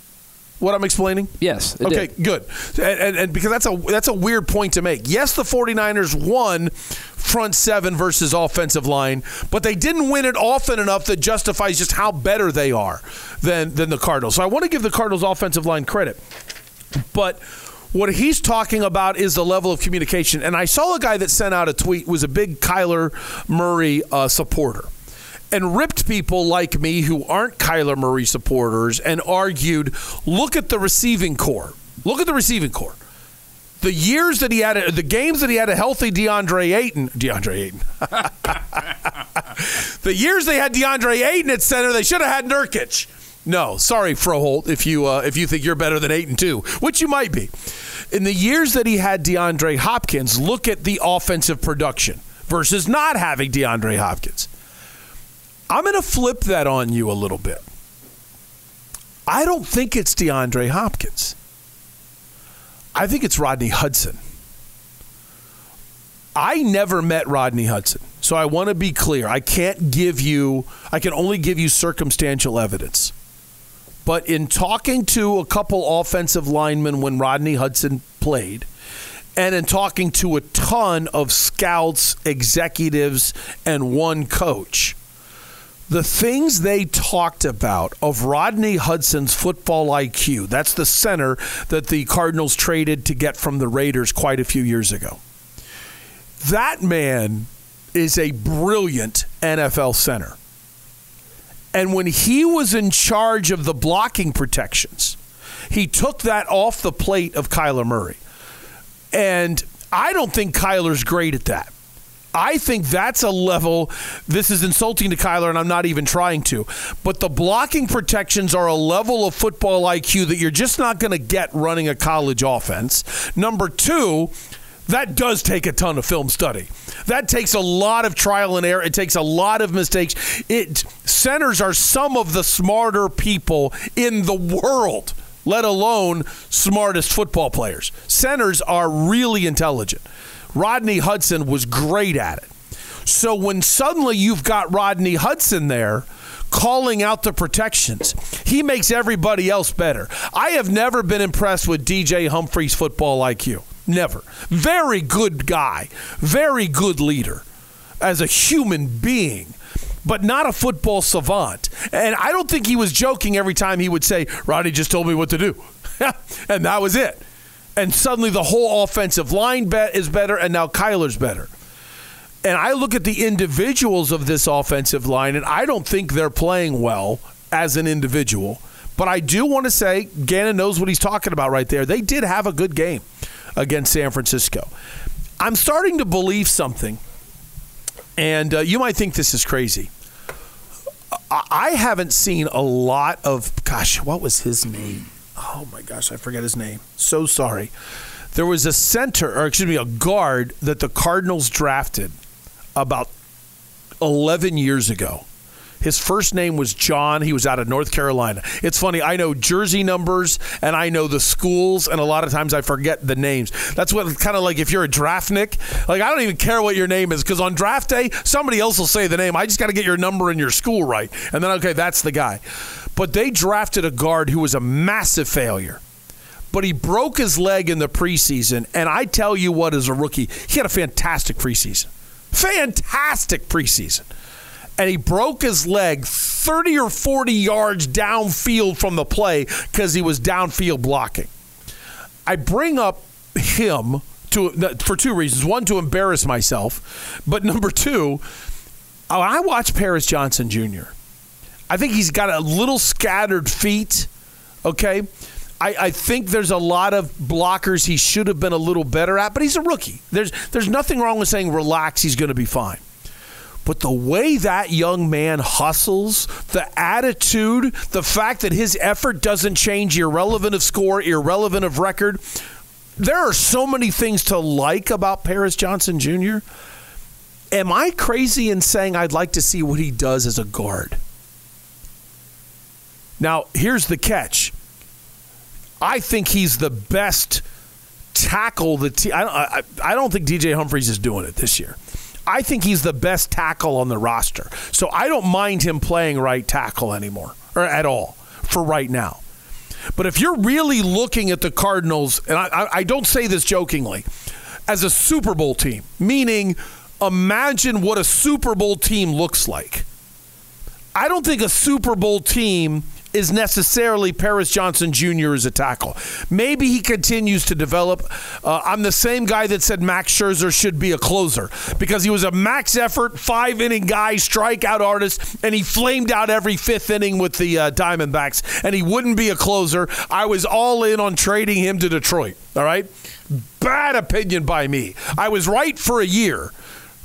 What I'm explaining? Yes. Okay, did. good. And, and, and because that's a that's a weird point to make. Yes, the 49ers won front seven versus offensive line, but they didn't win it often enough that justifies just how better they are than than the Cardinals. So I want to give the Cardinals offensive line credit. But what he's talking about is the level of communication. And I saw a guy that sent out a tweet was a big Kyler Murray uh, supporter and ripped people like me who aren't Kyler Murray supporters and argued, look at the receiving core. Look at the receiving core. The years that he had, the games that he had a healthy DeAndre Ayton, DeAndre Ayton. the years they had DeAndre Ayton at center, they should have had Nurkic. No, sorry, Froholdt, if you uh, if you think you're better than Ayton two, which you might be. In the years that he had DeAndre Hopkins, look at the offensive production versus not having DeAndre Hopkins. I'm going to flip that on you a little bit. I don't think it's DeAndre Hopkins. I think it's Rodney Hudson. I never met Rodney Hudson. So I want to be clear. I can't give you, I can only give you circumstantial evidence. But in talking to a couple offensive linemen when Rodney Hudson played, and in talking to a ton of scouts, executives, and one coach, the things they talked about of Rodney Hudson's football IQ, that's the center that the Cardinals traded to get from the Raiders quite a few years ago. That man is a brilliant NFL center. And when he was in charge of the blocking protections, he took that off the plate of Kyler Murray. And I don't think Kyler's great at that. I think that's a level. This is insulting to Kyler, and I'm not even trying to. But the blocking protections are a level of football IQ that you're just not going to get running a college offense. Number two, that does take a ton of film study. That takes a lot of trial and error. It takes a lot of mistakes. It centers are some of the smarter people in the world, let alone smartest football players. Centers are really intelligent. Rodney Hudson was great at it. So when suddenly you've got Rodney Hudson there calling out the protections, he makes everybody else better. I have never been impressed with DJ Humphries' football IQ. Never. Very good guy, very good leader as a human being. But not a football savant. And I don't think he was joking every time he would say, Rodney just told me what to do. and that was it and suddenly the whole offensive line bet is better, and now Kyler's better. And I look at the individuals of this offensive line, and I don't think they're playing well as an individual. But I do want to say Gannon knows what he's talking about right there. They did have a good game against San Francisco. I'm starting to believe something, and uh, you might think this is crazy. I-, I haven't seen a lot of, gosh, what was his name? Oh my gosh, I forget his name. So sorry. There was a center, or excuse me, a guard that the Cardinals drafted about 11 years ago. His first name was John. He was out of North Carolina. It's funny. I know jersey numbers and I know the schools, and a lot of times I forget the names. That's what kind of like if you're a draftnik. Like I don't even care what your name is because on draft day somebody else will say the name. I just got to get your number and your school right, and then okay, that's the guy. But they drafted a guard who was a massive failure. But he broke his leg in the preseason, and I tell you what, as a rookie, he had a fantastic preseason. Fantastic preseason and he broke his leg 30 or 40 yards downfield from the play because he was downfield blocking. I bring up him to for two reasons. One, to embarrass myself, but number two, I watch Paris Johnson Jr. I think he's got a little scattered feet. Okay. I, I think there's a lot of blockers he should have been a little better at, but he's a rookie. There's there's nothing wrong with saying relax, he's going to be fine. But the way that young man hustles, the attitude, the fact that his effort doesn't change, irrelevant of score, irrelevant of record, there are so many things to like about Paris Johnson Jr. Am I crazy in saying I'd like to see what he does as a guard? Now, here's the catch. I think he's the best tackle the team. I, I, I don't think DJ Humphries is doing it this year. I think he's the best tackle on the roster. So I don't mind him playing right tackle anymore or at all for right now. But if you're really looking at the Cardinals, and I, I don't say this jokingly, as a Super Bowl team, meaning imagine what a Super Bowl team looks like. I don't think a Super Bowl team is necessarily Paris Johnson Jr. as a tackle. Maybe he continues to develop. Uh, I'm the same guy that said Max Scherzer should be a closer because he was a max effort, five inning guy, strikeout artist, and he flamed out every fifth inning with the uh, Diamondbacks, and he wouldn't be a closer. I was all in on trading him to Detroit. All right? Bad opinion by me. I was right for a year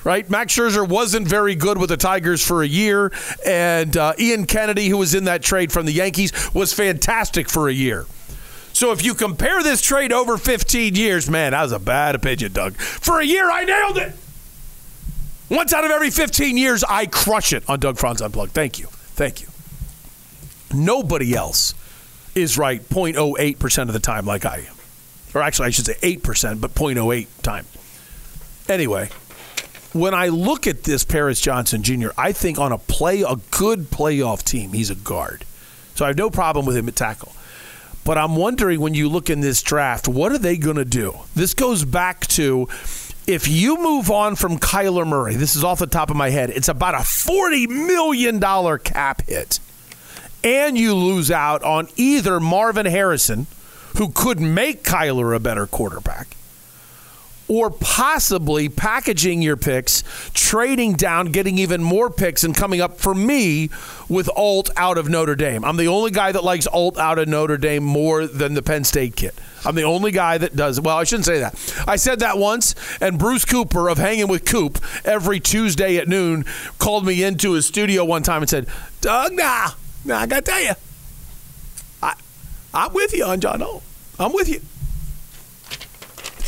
right? Max Scherzer wasn't very good with the Tigers for a year, and uh, Ian Kennedy, who was in that trade from the Yankees, was fantastic for a year. So if you compare this trade over 15 years, man, that was a bad opinion, Doug. For a year, I nailed it. Once out of every 15 years, I crush it on Doug Franz Unplugged. Thank you. Thank you. Nobody else is right 0.08% of the time like I am. Or actually, I should say 8%, but 0.08 time. Anyway, when I look at this Paris Johnson Jr., I think on a play, a good playoff team, he's a guard. So I have no problem with him at tackle. But I'm wondering when you look in this draft, what are they going to do? This goes back to if you move on from Kyler Murray, this is off the top of my head, it's about a $40 million cap hit. And you lose out on either Marvin Harrison, who could make Kyler a better quarterback, or possibly packaging your picks, trading down, getting even more picks, and coming up for me with Alt out of Notre Dame. I'm the only guy that likes Alt out of Notre Dame more than the Penn State kid. I'm the only guy that does. Well, I shouldn't say that. I said that once, and Bruce Cooper of Hanging with Coop every Tuesday at noon called me into his studio one time and said, Doug, nah, nah I got to tell you, I, I'm with you on John O. I'm with you.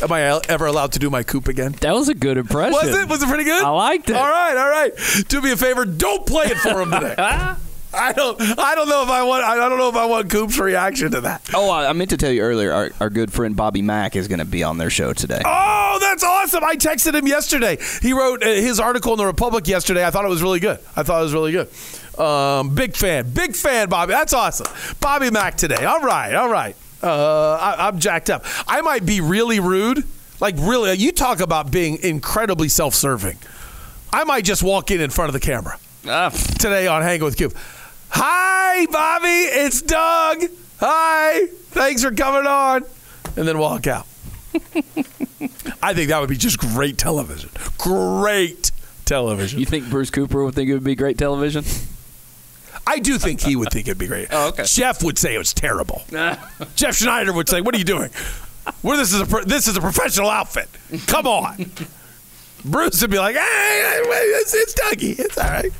Am I ever allowed to do my coop again? That was a good impression. Was it? Was it pretty good? I liked it. All right, all right. Do me a favor. Don't play it for him today. I don't. I don't know if I want. I don't know if I want Coop's reaction to that. Oh, I meant to tell you earlier. Our, our good friend Bobby Mack is going to be on their show today. Oh, that's awesome! I texted him yesterday. He wrote uh, his article in the Republic yesterday. I thought it was really good. I thought it was really good. Um, big fan. Big fan, Bobby. That's awesome. Bobby Mack today. All right. All right. Uh, I, I'm jacked up. I might be really rude. Like really, you talk about being incredibly self-serving. I might just walk in in front of the camera today on Hang with Coop. Hi, Bobby. It's Doug. Hi. Thanks for coming on. And then walk out. I think that would be just great television. Great television. You think Bruce Cooper would think it would be great television? I do think he would think it'd be great. Oh, okay. Jeff would say it was terrible. Jeff Schneider would say, "What are you doing? Where this is a pro- this is a professional outfit. Come on." Bruce would be like, "Hey, it's, it's Dougie. It's all right."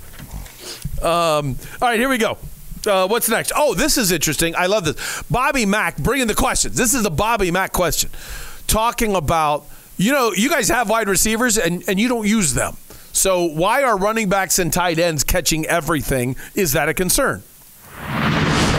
Um, all right, here we go. Uh, what's next? Oh, this is interesting. I love this. Bobby Mack bringing the questions. This is a Bobby Mack question. Talking about, you know, you guys have wide receivers and, and you don't use them. So why are running backs and tight ends catching everything? Is that a concern?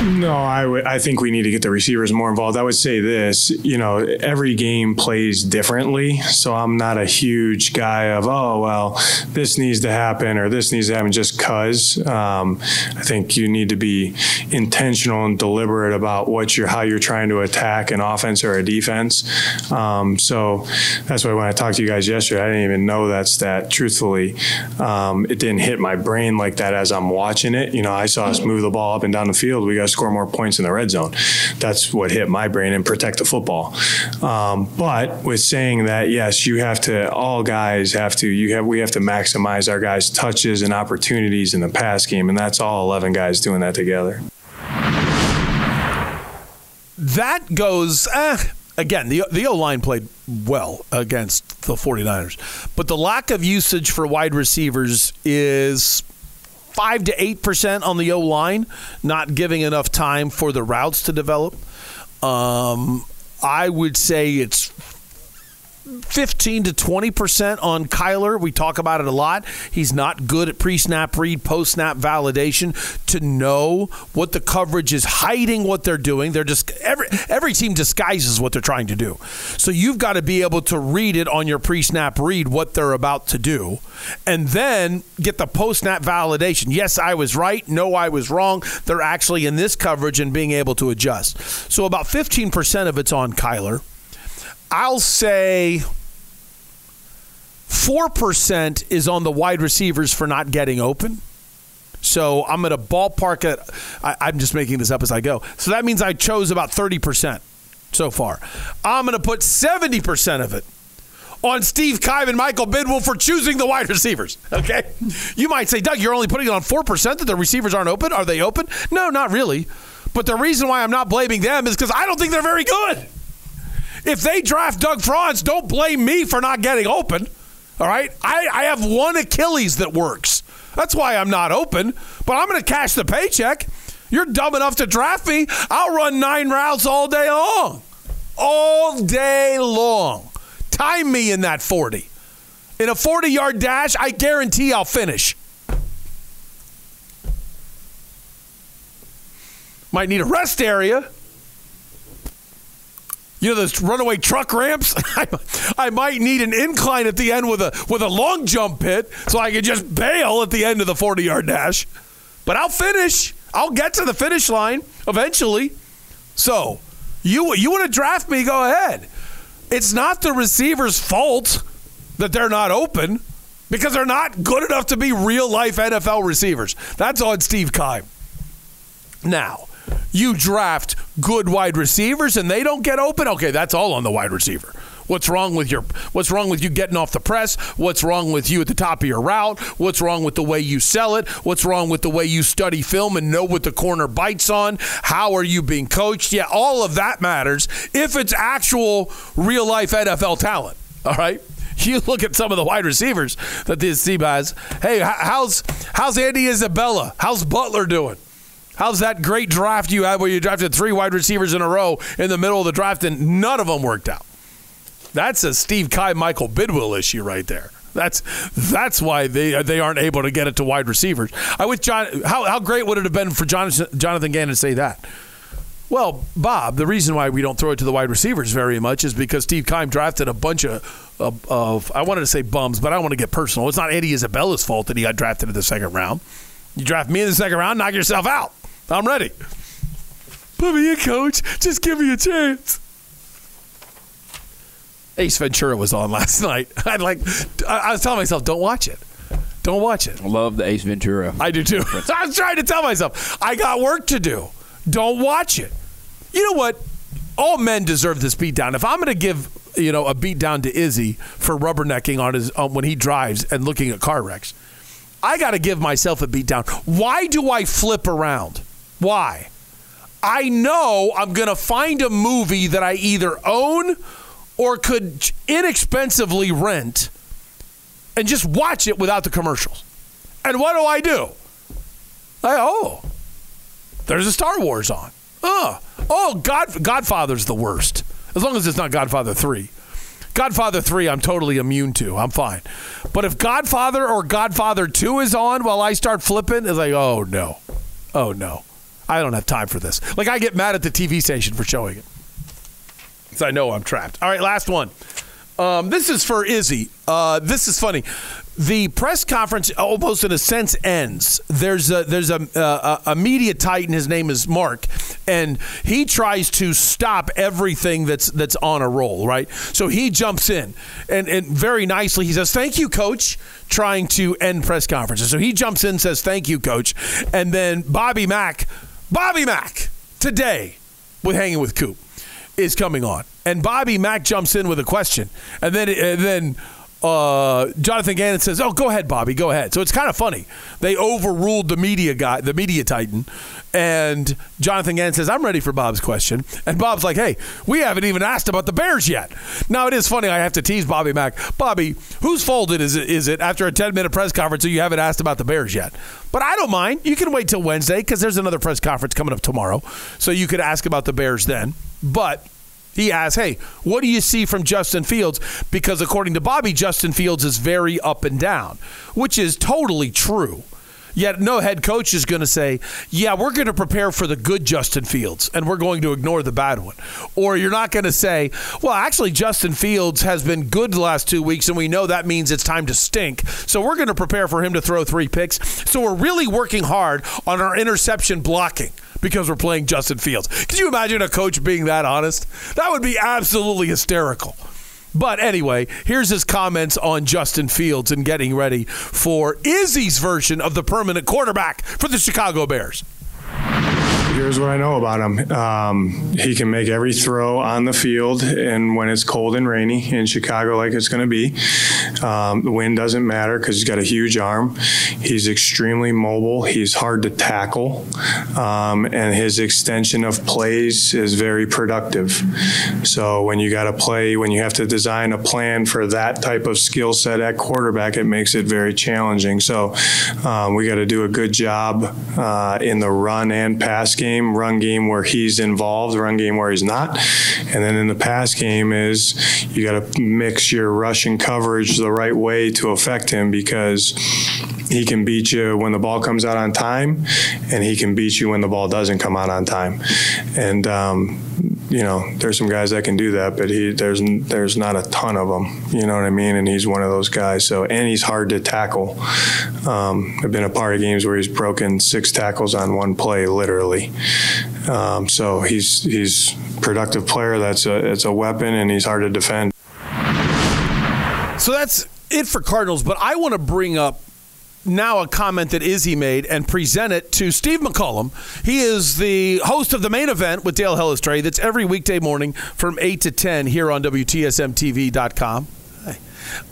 No, I I think we need to get the receivers more involved. I would say this, you know, every game plays differently. So I'm not a huge guy of, oh, well, this needs to happen or this needs to happen just because. Um, I think you need to be intentional and deliberate about what you're, how you're trying to attack an offense or a defense. Um, so that's why when I talked to you guys yesterday, I didn't even know that's that stat. Truthfully, um, it didn't hit my brain like that as I'm watching it. You know, I saw us move the ball up and down the field. We got score more points in the red zone. That's what hit my brain and protect the football. Um, but with saying that, yes, you have to. All guys have to. You have. We have to maximize our guys' touches and opportunities in the pass game, and that's all 11 guys doing that together. that goes. Eh, again, the the O line played well against the 49ers, but the lack of usage for wide receivers is five to eight percent on the O line, not giving enough time for the routes to develop. Um, I would say it's 15 to 20% on Kyler. We talk about it a lot. He's not good at pre snap read, post snap validation to know what the coverage is hiding what they're doing. They're just every every team disguises what they're trying to do. So you've got to be able to read it on your pre snap read what they're about to do and then get the post snap validation. Yes, I was right. No, I was wrong. They're actually in this coverage and being able to adjust. So about 15% of it's on Kyler. I'll say 4% is on the wide receivers for not getting open. So I'm going to ballpark it. I, am just making this up as I go. So that means I chose about 30% so far. I'm going to put 70% of it on Steve Keim and Michael Bidwill for choosing the wide receivers. Okay. You might say, Doug, you're only putting it on 4% that the receivers aren't open. Are they open? No, not really. But the reason why I'm not blaming them is because I don't think they're very good. If they draft Doug Franz, don't blame me for not getting open. All right? I, I have one Achilles that works. That's why I'm not open, but I'm going to cash the paycheck. You're dumb enough to draft me. I'll run nine routes all day long. All day long. Time me in that 40. In a 40 yard dash, I guarantee I'll finish. Might need a rest area. You know those runaway truck ramps? I, I might need an incline at the end with a with a long jump pit so I can just bail at the end of the 40 yard dash. But I'll finish. I'll get to the finish line eventually. So, you you want to draft me? Go ahead. It's not the receiver's fault that they're not open because they're not good enough to be real life NFL receivers. That's on Steve Keim. Now, you draft good wide receivers and they don't get open, okay, that's all on the wide receiver. What's wrong with your what's wrong with you getting off the press? What's wrong with you at the top of your route? What's wrong with the way you sell it? What's wrong with the way you study film and know what the corner bites on? How are you being coached? Yeah, all of that matters if it's actual real life NFL talent. All right? You look at some of the wide receivers that this team has. Hey, how's how's Andy Isabella? How's Butler doing? How's that great draft you had where you drafted three wide receivers in a row in the middle of the draft and none of them worked out? That's a Steve Keim Michael Bidwill issue right there. That's that's why they they aren't able to get it to wide receivers. I wish John. How how great would it have been for Jonathan, Jonathan Gannon to say that? Well, Bob, the reason why we don't throw it to the wide receivers very much is because Steve Keim drafted a bunch of, of, of I wanted to say bums, but I want to get personal. It's not Eddie Isabella's fault that he got drafted in the second round. You draft me in the second round, knock yourself out. I'm ready. Put me in, coach. Just give me a chance. Ace Ventura was on last night. I like. I was telling myself, don't watch it. Don't watch it. Love the Ace Ventura. I do too. I was trying to tell myself, I got work to do. Don't watch it. You know what? All men deserve this beatdown. If I'm going to give you know a beatdown to Izzy for rubbernecking on his um, when he drives and looking at car wrecks, I got to give myself a beatdown. Why do I flip around? Why? I know I'm going to find a movie that I either own or could inexpensively rent and just watch it without the commercials. And what do I do? I oh, there's a Star Wars on. Oh, oh, God, Godfather's the worst. As long as it's not Godfather three. Godfather 3, I'm totally immune to. I'm fine. But if Godfather or Godfather 2 is on while I start flipping, it's like, oh no. Oh no. I don't have time for this. Like I get mad at the TV station for showing it. Because I know I'm trapped. All right, last one. Um, this is for Izzy. Uh, this is funny. The press conference almost in a sense ends. There's a there's a, a, a media titan. His name is Mark, and he tries to stop everything that's that's on a roll. Right. So he jumps in and and very nicely he says, "Thank you, coach." Trying to end press conferences. So he jumps in, says, "Thank you, coach," and then Bobby Mack Bobby Mack today with Hanging with Coop is coming on. And Bobby Mack jumps in with a question. And then and then uh, Jonathan Gannon says, "Oh, go ahead, Bobby, go ahead." So it's kind of funny. They overruled the media guy, the media titan, and Jonathan Gannon says, "I'm ready for Bob's question." And Bob's like, "Hey, we haven't even asked about the Bears yet." Now it is funny. I have to tease Bobby Mack. Bobby, whose fault is it? Is it after a 10 minute press conference that you haven't asked about the Bears yet? But I don't mind. You can wait till Wednesday because there's another press conference coming up tomorrow, so you could ask about the Bears then. But he asks, hey, what do you see from Justin Fields? Because according to Bobby, Justin Fields is very up and down, which is totally true. Yet no head coach is going to say, yeah, we're going to prepare for the good Justin Fields and we're going to ignore the bad one. Or you're not going to say, well, actually, Justin Fields has been good the last two weeks and we know that means it's time to stink. So we're going to prepare for him to throw three picks. So we're really working hard on our interception blocking because we're playing Justin Fields. Could you imagine a coach being that honest? That would be absolutely hysterical. But anyway, here's his comments on Justin Fields and getting ready for Izzy's version of the permanent quarterback for the Chicago Bears. Here's what I know about him. Um, he can make every throw on the field, and when it's cold and rainy in Chicago, like it's going to be, um, the wind doesn't matter because he's got a huge arm. He's extremely mobile. He's hard to tackle, um, and his extension of plays is very productive. So when you got to play, when you have to design a plan for that type of skill set at quarterback, it makes it very challenging. So um, we got to do a good job uh, in the run and pass game, run game where he's involved, run game where he's not. And then in the pass game is you got to mix your rushing coverage the right way to affect him because he can beat you when the ball comes out on time and he can beat you when the ball doesn't come out on time. And um, you know, there's some guys that can do that, but he there's there's not a ton of them. You know what I mean? And he's one of those guys. So and he's hard to tackle. Um, I've been a part of games where he's broken six tackles on one play, literally. Um, so he's he's productive player. That's a it's a weapon, and he's hard to defend. So that's it for Cardinals. But I want to bring up now a comment that Izzy made and present it to Steve McCullum. He is the host of the main event with Dale Hellestrae. That's every weekday morning from 8 to 10 here on WTSMTV.com.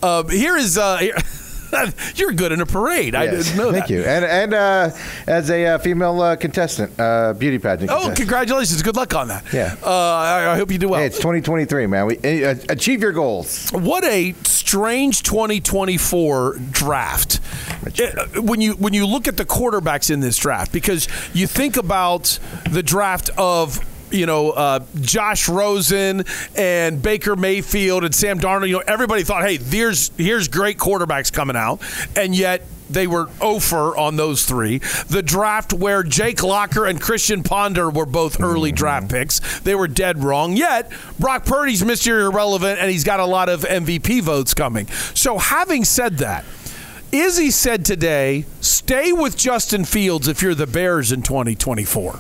Uh, here is. Uh, here, You're good in a parade. I didn't know that. Thank that. you. And and uh, as a uh, female uh, contestant, uh, beauty pageant. Oh, contestant. congratulations. Good luck on that. Yeah. Uh, I, I hope you do well. Hey, it's 2023, man. We uh, achieve your goals. What a strange 2024 draft. Uh, When you when you look at the quarterbacks in this draft, because you think about the draft of you know uh, Josh Rosen and Baker Mayfield and Sam Darnold. You know everybody thought, hey, there's here's great quarterbacks coming out, and yet. They were over on those three. The draft where Jake Locker and Christian Ponder were both early draft picks. They were dead wrong. Yet, Brock Purdy's Mr. Irrelevant, and he's got a lot of MVP votes coming. So, having said that, Izzy said today, stay with Justin Fields if you're the Bears in 2024.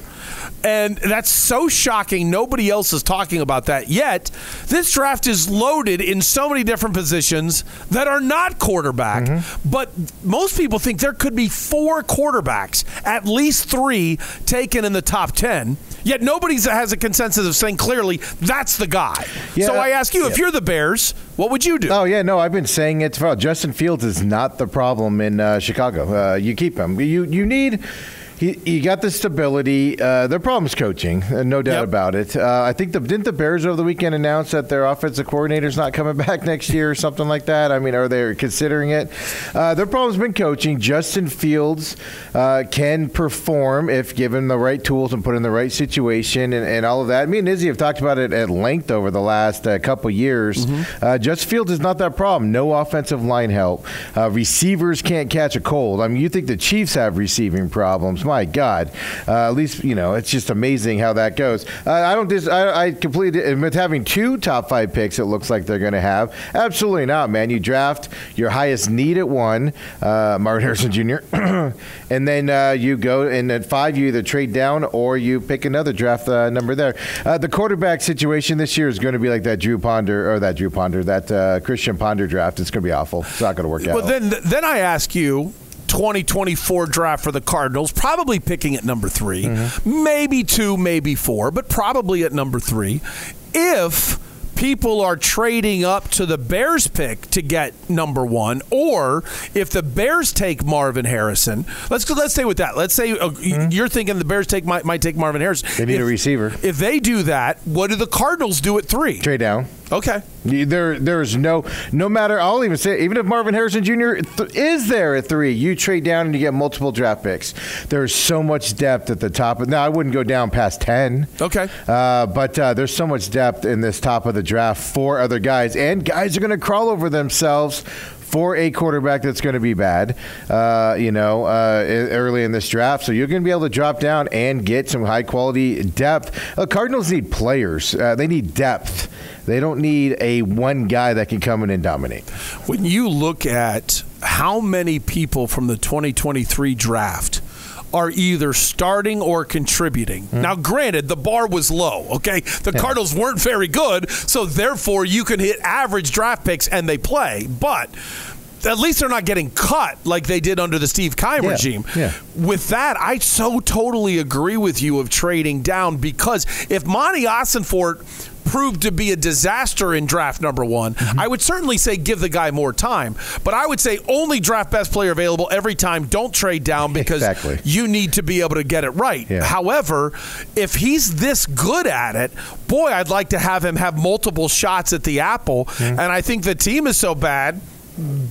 And that's so shocking. Nobody else is talking about that yet. This draft is loaded in so many different positions that are not quarterback. But most people think there could be four quarterbacks, at least three taken in the top 10. Yet nobody has a consensus of saying clearly that's the guy. Yeah, so I ask you, if you're the Bears, what would you do? Oh yeah, no, I've been saying it. For, Justin Fields is not the problem in uh, Chicago. Uh, you keep him. You you need. He, he got the stability. Uh, their problem's coaching, uh, no doubt about it. Uh, I think the didn't the Bears over the weekend announce that their offensive coordinator's not coming back next year or something like that. I mean, are they considering it? Uh, their problem's been coaching. Justin Fields uh, can perform if given the right tools and put in the right situation and, and all of that. Me and Izzy have talked about it at length over the last uh, couple years. Uh, Justin Fields is not that problem. No offensive line help. Uh, receivers can't catch a cold. I mean, you think the Chiefs have receiving problems? My God. Uh, at least you know it's just amazing how that goes. Uh, I don't. Dis- I, I completely with having two top five picks. It looks like they're going to have. Absolutely not, man. You draft your highest need at one, uh, Marvin Harrison Jr., and then uh, you go and at five you either trade down or you pick another draft uh, number there. Uh, the quarterback situation this year is going to be like that Drew Ponder or that Drew Ponder that uh, Christian Ponder draft. It's going to be awful. It's not going to work out. But then, then I ask you, 2024 draft for the Cardinals, probably picking at number 3 maybe two, maybe four, but probably at number three. If people are trading up to the Bears pick to get number one, or if the Bears take Marvin Harrison, let's go, let's stay with that. Let's say uh, you're thinking the Bears take might, might take Marvin Harrison. Mm-hmm. They need if, a receiver. If they do that, what do the Cardinals do at three? Trade down. Okay. There, there's no, no matter. I'll even say, even if Marvin Harrison Jr. Th- is there at three, you trade down and you get multiple draft picks. There's so much depth at the top. Now, I wouldn't go down past ten. Okay. Uh, but uh, there's so much depth in this top of the draft for other guys, and guys are going to crawl over themselves for a quarterback that's going to be bad, uh, you know, uh, early in this draft. So you're going to be able to drop down and get some high quality depth. Uh, Cardinals need players. Uh, they need depth. They don't need a one guy that can come in and dominate. When you look at how many people from the 2023 draft are either starting or contributing. Hmm. Now, granted, the bar was low, okay? The Cardinals weren't very good, so therefore you can hit average draft picks and they play. But at least they're not getting cut like they did under the Steve Keim Yeah, regime. yeah. With that, I so totally agree with you of trading down because if Monti Ossenfort proved to be a disaster in draft number one, Mm-hmm. I would certainly say give the guy more time. But I would say only draft best player available every time. Don't trade down because Exactly. you need to be able to get it right. Yeah. However, if he's this good at it, boy, I'd like to have him have multiple shots at the apple. Mm-hmm. And I think the team is so bad.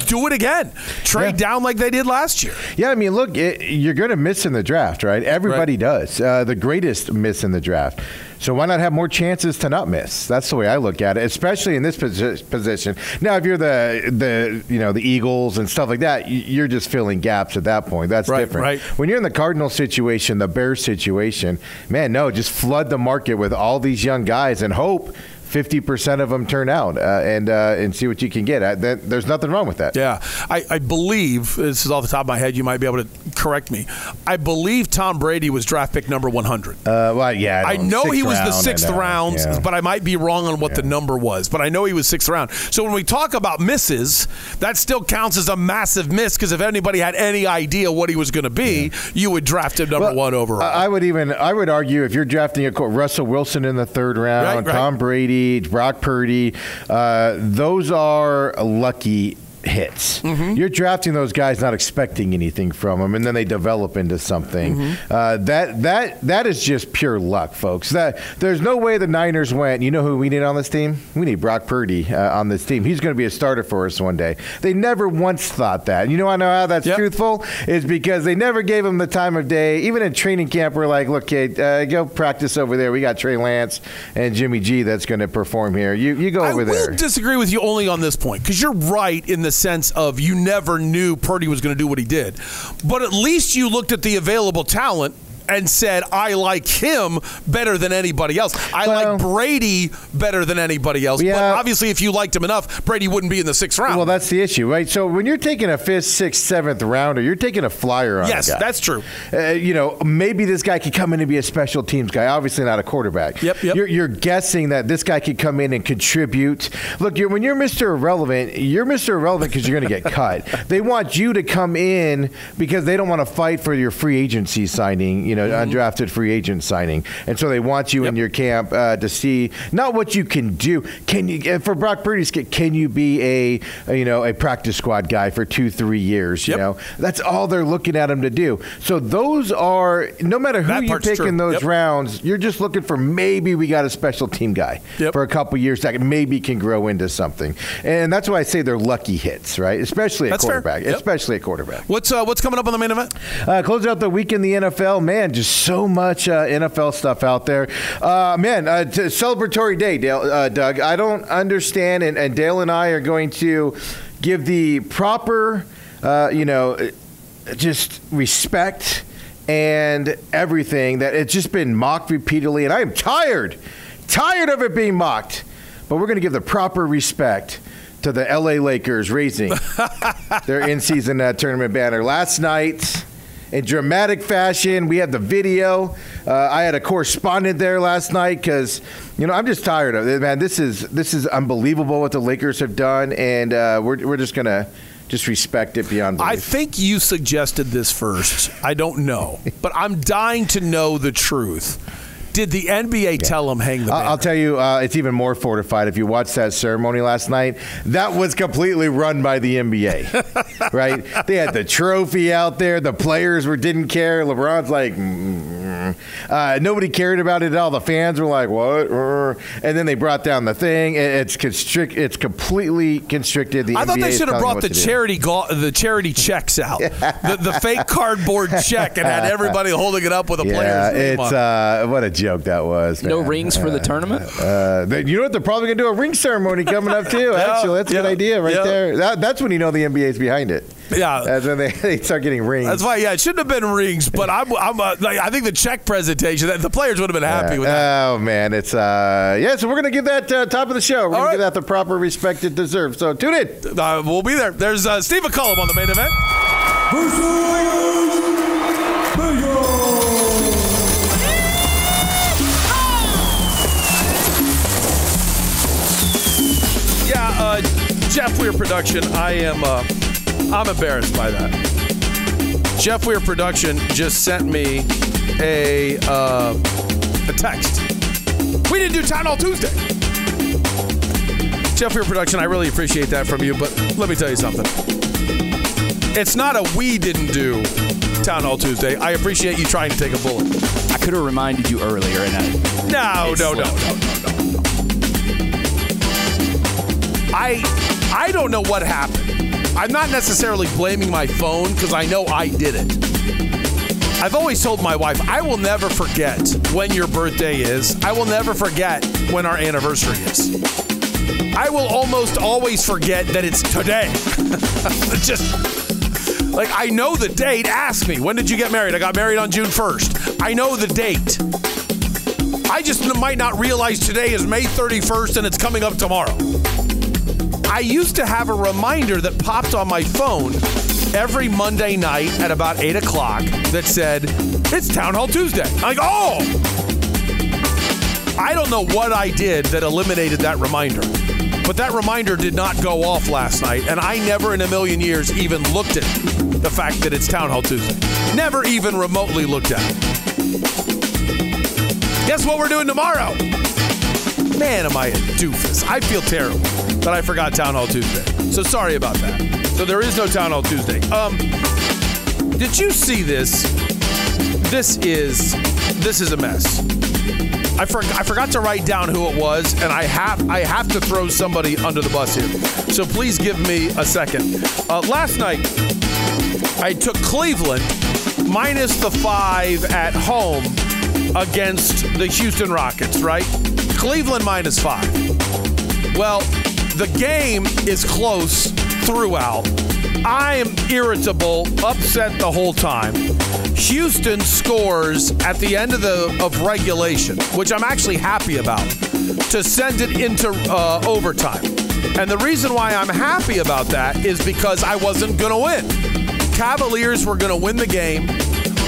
Do it again. Trade down like they did last year. Yeah, I mean, look, it, you're going to miss in the draft, right? Everybody does. Uh, the greatest miss in the draft. So why not have more chances to not miss? That's the way I look at it, especially in this posi- position. Now, if you're the the you know the Eagles and stuff like that, you're just filling gaps at that point. That's Right, different. right. When you're in the Cardinal situation, the Bears situation, man, no, just flood the market with all these young guys and hope. 50% of them turn out uh, and uh, and see what you can get. Uh, that, there's nothing wrong with that. Yeah, I, I believe this is off the top of my head. You might be able to correct me. I believe Tom Brady was draft pick number 100. Uh, well, yeah. I don't- know sixth he was the round, I sixth round, yeah. but I might be wrong on what the number was. But I know he was sixth round. So when we talk about misses, that still counts as a massive miss because if anybody had any idea what he was going to be, you would draft him number Well, one overall. I I would even I would argue if you're drafting a Russell Wilson in the third round, Right, right. Tom Brady, Brock Purdy, uh, those are lucky hits. Mm-hmm. You're drafting those guys not expecting anything from them, and then they develop into something. Mm-hmm. Uh, that that that is just pure luck, folks. That there's no way the Niners went. You know who we need on this team? We need Brock Purdy uh, on this team. He's going to be a starter for us one day. They never once thought that. And you know I know how that's truthful is because they never gave him the time of day. Even in training camp, we're like, look, kid, uh, go practice over there. We got Trey Lance and Jimmy G that's going to perform here. You you go over there. I disagree with you only on this point because you're right in the sense of you never knew Purdy was going to do what he did, but at least you looked at the available talent and said, "I like him better than anybody else. I like Brady better than anybody else." But obviously, if you liked him enough, Brady wouldn't be in the sixth round. Well, that's the issue, right? So when you're taking a fifth, sixth, seventh rounder, you're taking a flyer on Yes, that's true. Uh, you know, maybe this guy could come in and be a special teams guy. Obviously, not a quarterback. Yep, yep. You're, you're guessing that this guy could come in and contribute. Look, you're, when you're Mr. Irrelevant, you're Mr. Irrelevant because you're going to get cut. They want you to come in because they don't want to fight for your free agency signing. You know, Mm-hmm. undrafted free agent signing, and so they want you in your camp uh, to see not what you can do. Can you for Brock Purdy's Can you be a, a, you know a practice squad guy for two three years? You know that's all they're looking at him to do. So those are no matter who That you pick true. in those Yep. rounds, you're just looking for maybe we got a special team guy for a couple years that maybe can grow into something. And that's why I say they're lucky hits, right? Especially a quarterback. Yep. Especially a quarterback. What's uh, what's coming up on the main event? Uh, close out the week in the NFL, man. Just so much uh, NFL stuff out there, uh, man. Uh, t- celebratory day, Dale, uh, Doug. I don't understand, and, and Dale and I are going to give the proper, uh, you know, just respect and everything that it's just been mocked repeatedly, and I am tired, tired of it being mocked. But we're going to give the proper respect to the LA Lakers raising their in-season uh, tournament banner last night. In dramatic fashion, we have the video. Uh, I had a correspondent there last night because, you know, I'm just tired of it, man. This is this is unbelievable what the Lakers have done, and uh, we're we're just gonna just respect it beyond belief. I think you suggested this first. I don't know, but I'm dying to know the truth. Did the NBA tell him hang the I'll, banner? I'll tell you, uh, it's even more fortified if you watch that ceremony last night. That was completely run by the NBA, right? They had the trophy out there. The players were didn't care. LeBron's like, mm. uh, nobody cared about it at all. The fans were like, what? Uh, And then they brought down the thing. It's constrict. It's completely constricted. The I thought they should have brought the charity go- the charity checks out, the, the fake cardboard check, and had everybody holding it up with a Yeah, player's name it's on. uh, what a joke that was. No man. rings for the Uh, tournament? Uh, they- you know what? They're probably gonna do a ring ceremony coming up too. Yeah, Actually, that's a good idea right yeah. there. That, that's when you know the NBA's behind it. Yeah. that's when they, they start getting rings. That's why, yeah, it shouldn't have been rings, but I'm, I'm uh, like, I think the check presentation, the players would have been happy Yeah. with that. Oh man, it's uh yeah. So we're gonna give that uh, top of the show. We're gonna right. give that the proper respect it deserves. So tune in. Uh, we'll be there. There's uh, Steve McCullum on the main event. Yeah, Jeff Weir production. I am. Uh, I'm embarrassed by that. Jeff Weir production just sent me a uh, a text. We didn't do Town Hall Tuesday. Jeff Weir production. I really appreciate that from you, but let me tell you something. It's not a we didn't do Town Hall Tuesday. I appreciate you trying to take a bullet. I could have reminded you earlier, and I. No, no, no, no, no, no, no. I I don't know what happened. I'm not necessarily blaming my phone because I know I did it. I've always told my wife I will never forget when your birthday is. I will never forget when our anniversary is. I will almost always forget that it's today. Just like I know the date. Ask me when did you get married? I got married on June 1st. I know the date. I just might not realize today is May 31st and it's coming up tomorrow. I used to have a reminder that popped on my phone every Monday night at about 8 o'clock that said, It's Town Hall Tuesday. I'm like, oh! I don't know what I did that eliminated that reminder, but that reminder did not go off last night, and I never in a million years even looked at the fact that it's Town Hall Tuesday. Never even remotely looked at it. Guess what we're doing tomorrow? Man, am I a doofus. I feel terrible that I forgot Town Hall Tuesday. So sorry about that. So there is no Town Hall Tuesday. Um, did you see this? This is this is a mess. I, for, I forgot to write down who it was, and I have I have to throw somebody under the bus here. So please give me a second. Uh, last night, I took Cleveland minus the five at home against the Houston Rockets, right? Cleveland minus five. Well, the game is close throughout. I am irritable, upset the whole time. Houston scores at the end of the of regulation, which I'm actually happy about, to send it into uh, overtime. And the reason why I'm happy about that is because I wasn't going to win. Cavaliers were going to win the game,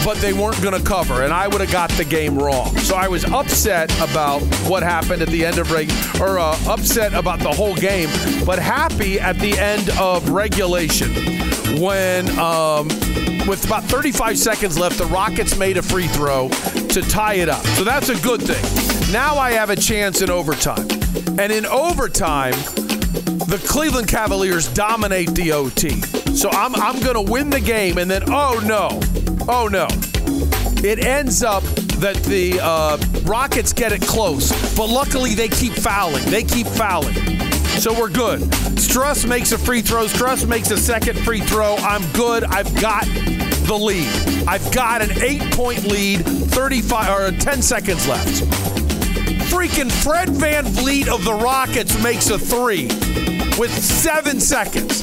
but they weren't going to cover, and I would have got the game wrong. So I was upset about what happened at the end of reg, or uh, upset about the whole game, but happy at the end of regulation when, um, with about 35 seconds left, the Rockets made a free throw to tie it up. So that's a good thing. Now I have a chance in overtime, and in overtime the Cleveland Cavaliers dominate the OT. So I'm, I'm going to win the game, and then, oh no, oh no. It ends up that the uh, Rockets get it close, but luckily they keep fouling. They keep fouling. So we're good. Strus makes a free throw. Strus makes a second free throw. I'm good. I've got the lead. I've got an eight point lead, 35 or 10 seconds left. Freaking Fred VanVleet of the Rockets makes a three with seven seconds.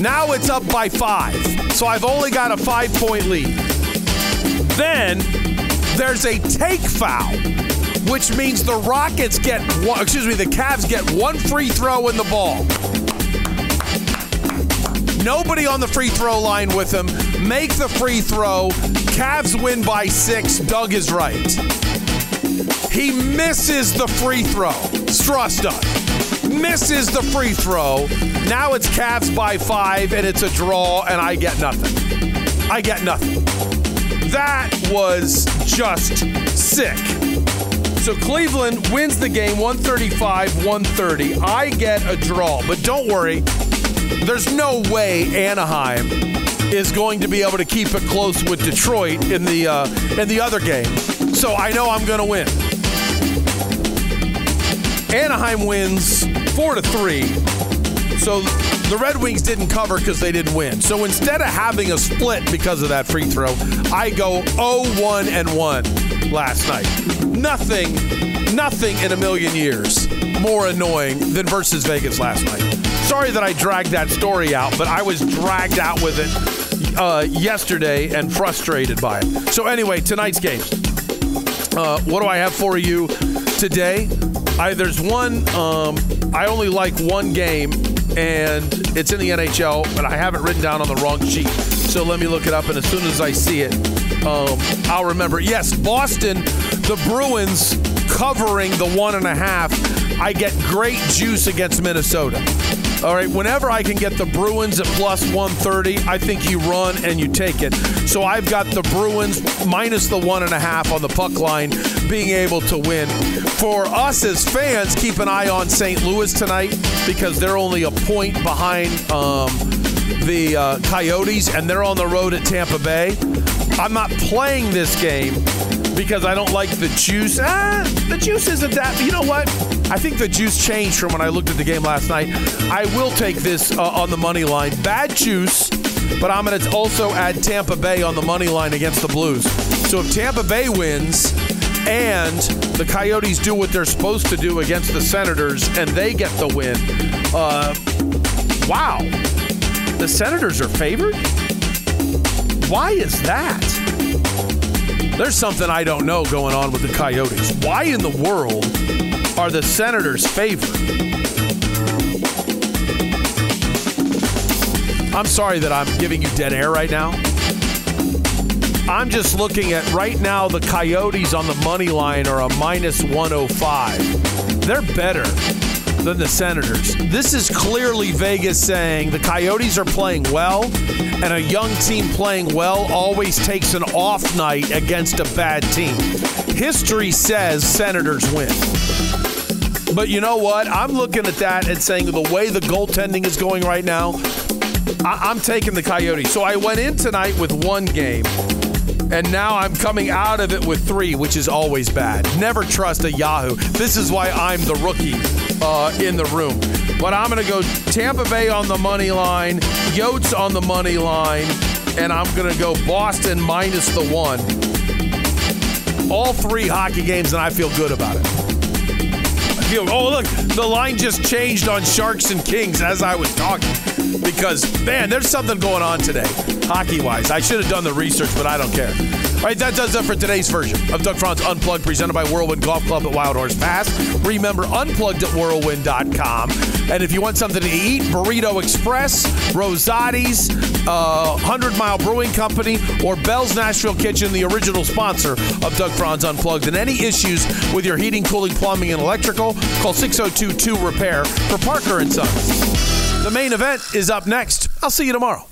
Now it's up by five. So I've only got a five point lead. Then there's a take foul, which means the Rockets get one, excuse me, the Cavs get one free throw in the ball. Nobody on the free throw line with him. Make the free throw. Cavs win by six. Doug is right. He misses the free throw. Strus. Misses the free throw. Now it's Cavs by five, and it's a draw, and I get nothing. I get nothing. That was just sick. So Cleveland wins the game 135 130. I get a draw, but don't worry, there's no way Anaheim is going to be able to keep it close with Detroit in the uh, in the other game. So I know I'm going to win. Anaheim wins four to three. So the Red Wings didn't cover because they didn't win. So instead of having a split because of that free throw, I go 0-1 and 1 last night. Nothing, nothing in a million years more annoying than versus Vegas last night. Sorry that I dragged that story out, but I was dragged out with it uh, yesterday and frustrated by it. So anyway, tonight's games. Uh, what do I have for you today? I, there's one. Um, I only like one game, and it's in the NHL, but I have it written down on the wrong sheet. So let me look it up, and as soon as I see it, um, I'll remember. Yes, Boston, the Bruins covering the one and a half. I get great juice against Minnesota. All right, whenever I can get the Bruins at plus 130, I think you run and you take it. So I've got the Bruins minus the one and a half on the puck line being able to win. For us as fans, keep an eye on St. Louis tonight because they're only a point behind um, the uh, Coyotes and they're on the road at Tampa Bay. I'm not playing this game because I don't like the juice. Ah, the juice isn't that. You know what? I think the juice changed from when I looked at the game last night. I will take this uh, on the money line. Bad juice, but I'm going to also add Tampa Bay on the money line against the Blues. So if Tampa Bay wins and the Coyotes do what they're supposed to do against the Senators and they get the win, uh, wow. The Senators are favored? Why is that? There's something I don't know going on with the Coyotes. Why in the world are the Senators favored? I'm sorry that I'm giving you dead air right now. I'm just looking at right now the Coyotes on the money line are a minus 105. They're better than the Senators. This is clearly Vegas saying the Coyotes are playing well, and a young team playing well always takes an off night against a bad team. History says Senators win. But you know what? I'm looking at that and saying the way the goaltending is going right now, I- am taking the Coyotes. So I went in tonight with one game, and now I'm coming out of it with three, which is always bad. Never trust a Yahoo. This is why I'm the rookie uh, in the room. But I'm going to go Tampa Bay on the money line, Yotes on the money line, and I'm going to go Boston minus the one. All three hockey games, and I feel good about it. I feel, oh, look, the line just changed on Sharks and Kings as I was talking because, man, there's something going on today, hockey wise. I should have done the research, but I don't care. All right, that does it for today's version of Doug Franz Unplugged, presented by Whirlwind Golf Club at Wild Horse Pass. Remember, unplugged at whirlwind.com. And if you want something to eat, Burrito Express, Rosati's, uh, 100 Mile Brewing Company, or Belle's Nashville Kitchen, the original sponsor of Doug Franz Unplugged. And any issues with your heating, cooling, plumbing, and electrical, call 602 2 Repair for Parker and Sons. The main event is up next. I'll see you tomorrow.